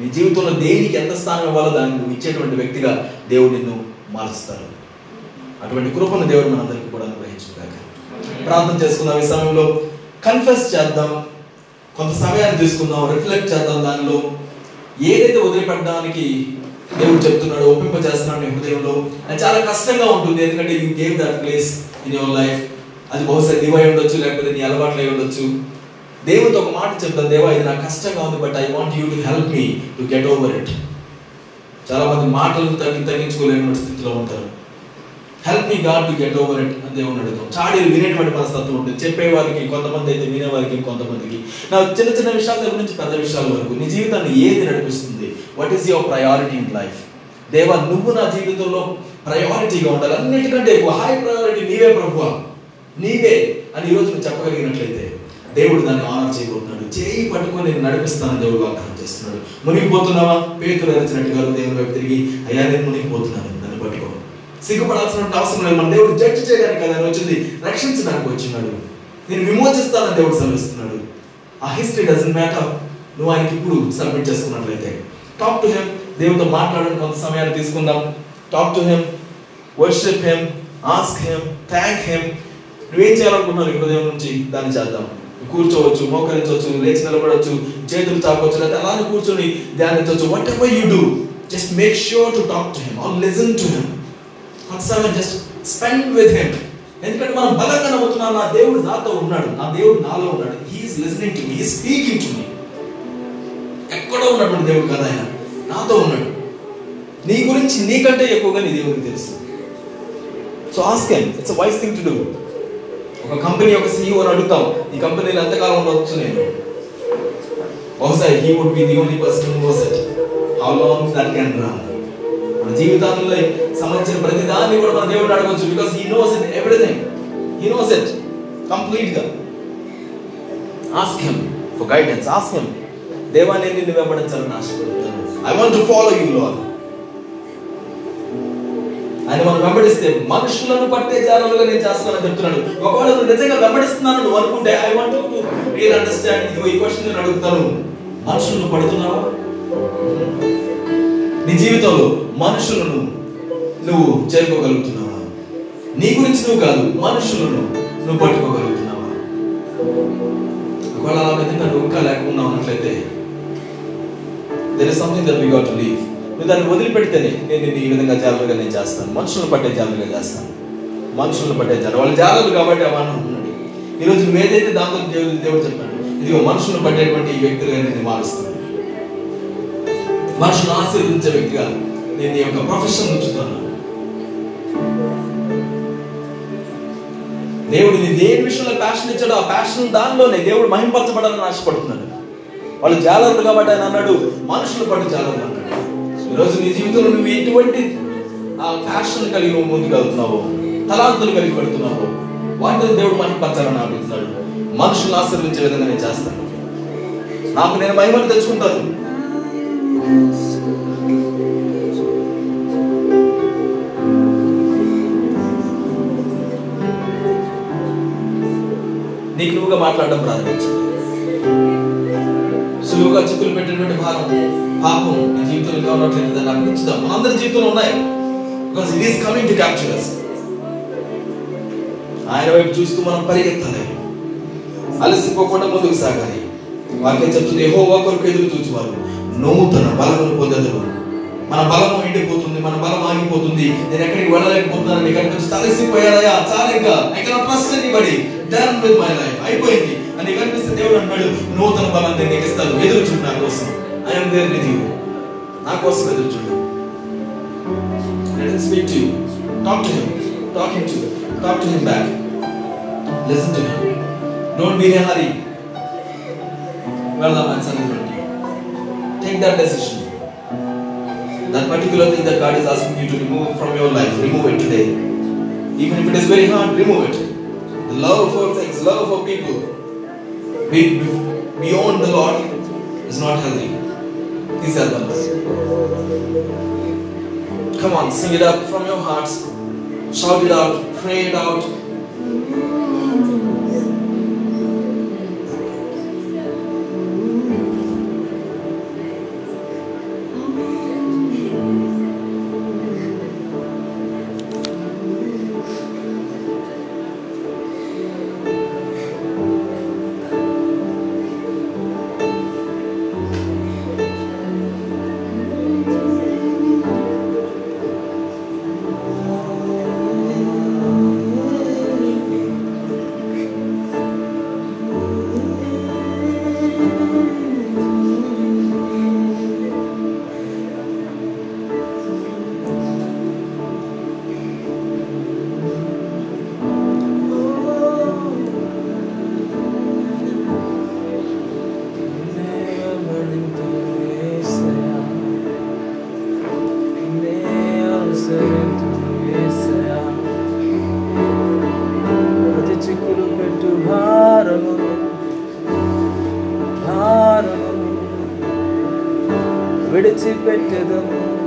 నీ జీవితంలో దేనికి ఎంత స్థానం ఇవ్వాలో దాన్ని నువ్వు ఇచ్చేటువంటి వ్యక్తిగా దేవుడు నిన్ను మారుస్తారు అటువంటి కృపను దేవుడు మనందరికీ కూడా అనుగ్రహించుగాక ప్రార్థన చేసుకుందాం ఈ సమయంలో. కన్ఫెస్ చేద్దాం. కొంత సమయాన్ని తీసుకుందాం. రిఫ్లెక్ట్ చేద్దాం దానిలో. ఏదైతే వదిలిపెట్టడానికి దేవుడు చెప్తున్నాడు ఒప్పింప చేస్తున్నాడు నీ హృదయంలో. అది చాలా కష్టంగా ఉంటుంది ఎందుకంటే you gave that place in your life అది బహుశా నీవై ఉండొచ్చు లేకపోతే నీ అలవాట్లు అయి ఉండొచ్చు. దేవుడితో ఒక మాట చెప్తాను దేవా ఇది నాకు కష్టంగా ఉంది but I want you to help me to get over it చాలా మంది మాటలు తగ్గి తగ్గించుకోలేని స్థితిలో ఉంటారు. Help me God to get over it అని దేవుని అడుగుతాం చాడీలు వినేటువంటి మనస్తత్వం ఉంటుంది. చెప్పేవారికి కొంతమంది అయితే వినేవారికి కొంతమందికి. నా చిన్న చిన్న విషయాల దగ్గర నుంచి పెద్ద విషయాల వరకు నీ జీవితాన్ని ఏది నడిపిస్తుంది? What is your priority in life దేవా నువ్వు నా జీవితంలో ప్రయారిటీగా ఉండాలి. అన్నిటికంటే ఎక్కువ హై ప్రయారిటీ నీవే ప్రభు నీవే అని ఈరోజు నువ్వు చెప్పగలిగినట్లయితే దేవుడు దాన్ని ఆనర్ చేయబోతున్నాడు. చేయి పట్టుకొని నేను నడిపిస్తానని దేవుడు వాగ్దానం చేస్తున్నాడు. మునిగిపోతున్నావా? పేతులు ఎరచినట్టుగా దేవుని వైపు తిరిగి అయ్యా నేను మునిగిపోతున్నాను. నన్ను పట్టుకో. సిగ్గుపడాల్సిన అవసరం లేదు. మన దేవుడు జడ్జి చేయడానికి కదా వచ్చింది రక్షించడానికి వచ్చినాడు. నేను విమోచిస్తానని దేవుడు సెలవిస్తున్నాడు. ఆ హిస్టరీ డజన్ మ్యాటర్ నువ్వు ఆయనకి ఇప్పుడు సబ్మిట్ చేసుకున్నట్లయితే. టాక్ టు హెమ్ దేవుడితో మాట్లాడడం కొంత సమయాన్ని తీసుకుందాం. Talk to him worship him ask him thank him నువ్వేం చేయాలనుకున్నావు ఈ హృదయం నుంచి దాన్ని చేద్దాం. కూర్చోవచ్చు మోకరించవచ్చు లేచి నిలబడవచ్చు చేతులు చాపవచ్చు లేదా అలానే కూర్చొని ధ్యానించవచ్చు. Whatever you do just make sure to talk to him or listen to him కొంత సమయం జస్ట్ స్పెండ్ విత్ హిమ్ ఎందుకంటే మనం బలంగా నమ్ముతున్నాం నా దేవుడు నాతో ఉన్నాడు నా దేవుడు నాలో ఉన్నాడు. He is listening to me he speaking to me ఎక్కడో ఉన్నటువంటి దేవుడు కదా ఆయన నాతో ఉన్నాడు. నీ గురించి నీకంటే ఎక్కువగా నీ దేవుడికి తెలుసు. So ask him it's wise thing to do ఒక కంపెనీ ఒక సీఈఓని అడుగుతాం ఈ కంపెనీలో ఎంతకాలం ఉండవచ్చు నేను? బహుశా he would be the only person how long that can run మన జీవితాల్లో సంబంధించిన ప్రతి దాన్ని కూడా మన దేవుడు అడగవచ్చు because he knows it everything he knows it కంప్లీట్గా ask him for guidance ask him దేవా నేను నిన్ను వెంబడించాలని ఆశపడుతున్నాను. I want to follow you lord ఆయన మనం వెంబడిస్తే మనుషులను పట్టే జాలలుగా నేను చేస్తానని చెప్తున్నాడు. ఒకవేళ నువ్వు నిజంగా వెంబడిస్తున్నాను నువ్వు అనుకుంటే I want to real understand ఈ క్వశ్చన్ నేను అడుగుతాను. మనుషులను పడుతున్నావా? నీ జీవితంలో మనుషులను నువ్వు చేరుకోగలుగుతున్నావా నీ గురించి నువ్వు కాదు మనుషులను నువ్వు పట్టుకోగలుగుతున్నావా? ఒకవేళ అలా విధంగా నువ్వు ఇంకా లేకుండా ఉన్నట్లయితే there is something that we got to leave నువ్వు దాన్ని వదిలిపెడితేనే నేను ఈ విధంగా జాగ్రత్తగా నేను చేస్తాను. మనుషులను పట్టే జాగ్రత్తగా చేస్తాను. మనుషులను పట్టే జాగ్రత్త. వాళ్ళు జాగ్రత్తలు కాబట్టి అవాను ఉన్నాడు ఈరోజు నువ్వు ఏదైతే దాంతో దేవుడు దేవుడు చెప్పాడు. ఇదిగో మనుషులను పట్టేటువంటి ఈ వ్యక్తులుగా నేను మారుస్తాను. మనుషులు ఆశీర్వదించే వ్యక్తిగా నేను నీ యొక్క ప్రొఫెషన్ ఉంచుతాను దేవుడు నీ దేని విషయంలో ప్యాషన్ ఇచ్చాడో ఆ ప్యాషన్ దానిలోనే దేవుడు మహింపరచబడాలని ఆశపడుతున్నాడు. వాళ్ళు జాలర్లు కాబట్టి ఆయన అన్నాడు మనుషులు పట్టు జాలర్లు అన్నాడు ఈరోజు నీ జీవితంలో నువ్వు ఎటువంటి ఆ ప్యాషన్ కలిగి ముందుకు వెళ్తున్నావు తలాంతులు కలిగి పెడుతున్నావు వాటిని దేవుడు మహింపరచాలని ఆలోచిస్తాడు మనుషులను ఆశీర్వించే విధంగా నేను చేస్తాను నాకు నేను మహిమను తెచ్చుకుంటాను. నీకు నువ్వుగా మాట్లాడడం ప్రారంభించింది సులువుగా చిక్కులు పెట్టినటువంటి భారం పాపం నీ జీవితంలో ఉన్నట్లేదు ఉన్నట్లయితే దాన్ని అర్పించుదాం మనందరి జీవితంలో ఉన్నాయి. Because it is coming to capture ఆయన వైపు చూస్తూ మనం పరిగెత్తాలి. అలసిపోకుండా ముందుకు సాగాలి. వాక్యం చెప్తుంది ఏహో ఒకరికి ఎదురు చూచువారు. నూతన బలమును పొందదురు. మన బలం ఎండిపోతుంది మన బలం ఆగిపోతుంది. నేను ఎక్కడికి వెళ్ళలేకపోతున్నాను ఇక్కడ వచ్చి తలసిపోయారయ్యా చాలా ఇంకా I cannot trust anybody done my life అయిపోయింది. అని కనిపిస్తే దేవుడు అన్నాడు నూతన బలాన్ని నీకు ఇస్తాను ఎదురు చూడు నా కోసం. ఐఎమ్ దేర్ విత్ యూ నా కోసం ఎదురు చూడు. Let him speak to you. Talk talk him. Talk him to talk to him back. Listen to him. Don't be in a Take that decision. That particular thing that God is asking you to remove from your life, remove it today. Even if it is very hard, remove it. The love for things, love for people, be, beyond the Lord is not healthy. Please help us. Come on, sing it up from your hearts. Shout it out, pray it out. التي بددا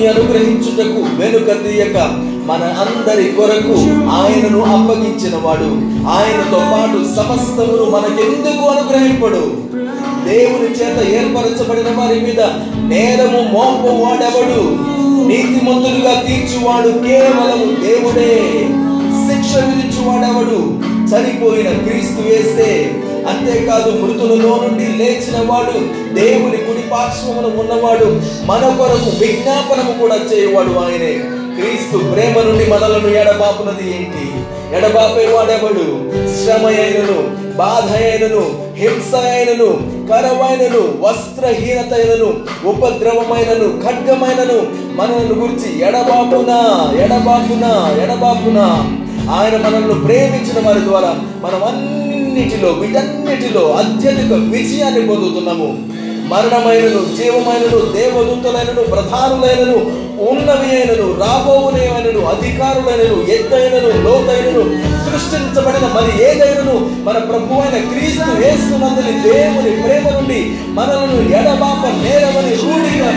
వాటిని అనుగ్రహించుటకు వెనుక తీయక మన అందరి కొరకు ఆయనను అప్పగించిన వాడు ఆయనతో పాటు సమస్తమును మనకెందుకు అనుగ్రహింపడు? దేవుని చేత ఏర్పరచబడిన వారి మీద నేరము మోపు వాడెవడు? నీతిమంతులుగా తీర్చువాడు కేవలము దేవుడే. శిక్ష విధించువాడెవడు? చనిపోయిన క్రీస్తు వేస్తే అంతేకాదు మృతులలో నుండి లేచిన వాడు దేవుని పార్శ్వమున ఉన్నవాడు మన కొరకు విజ్ఞాపనము కూడా చేయవాడు ఆయనే. క్రీస్తు ప్రేమ నుండి మనలను ఎడబాపునది ఏంటి? ఎడబాపే వాడెవడు? శ్రమ అయినను బాధ అయినను హింస అయినను కరమైనను వస్త్రహీనత అయినను ఉపద్రవమైనను ఖడ్గమైనను మనల్ని గురించి ఎడబాపునా ఎడబాపునా ఎడబాపునా. ఆయన మనల్ని ప్రేమించిన వారి ద్వారా మనం అన్నిటిలో వీటన్నిటిలో అత్యధిక విజయాన్ని పొందుతున్నాము. మరణమైనను జీవమైనను దేవదూతలైనను ప్రధానులైనను ఉన్నవి అయినను రాబోవునేమైనను అధికారులైనను ఎత్తైనను లోతైనను సృష్టించబడిన మరి ఏదైనను మన ప్రభు అయిన క్రీస్తు వేస్తున్నందుని దేవుని ప్రేమ నుండి మనలను ఎడబాప నేరమని రూఢిగా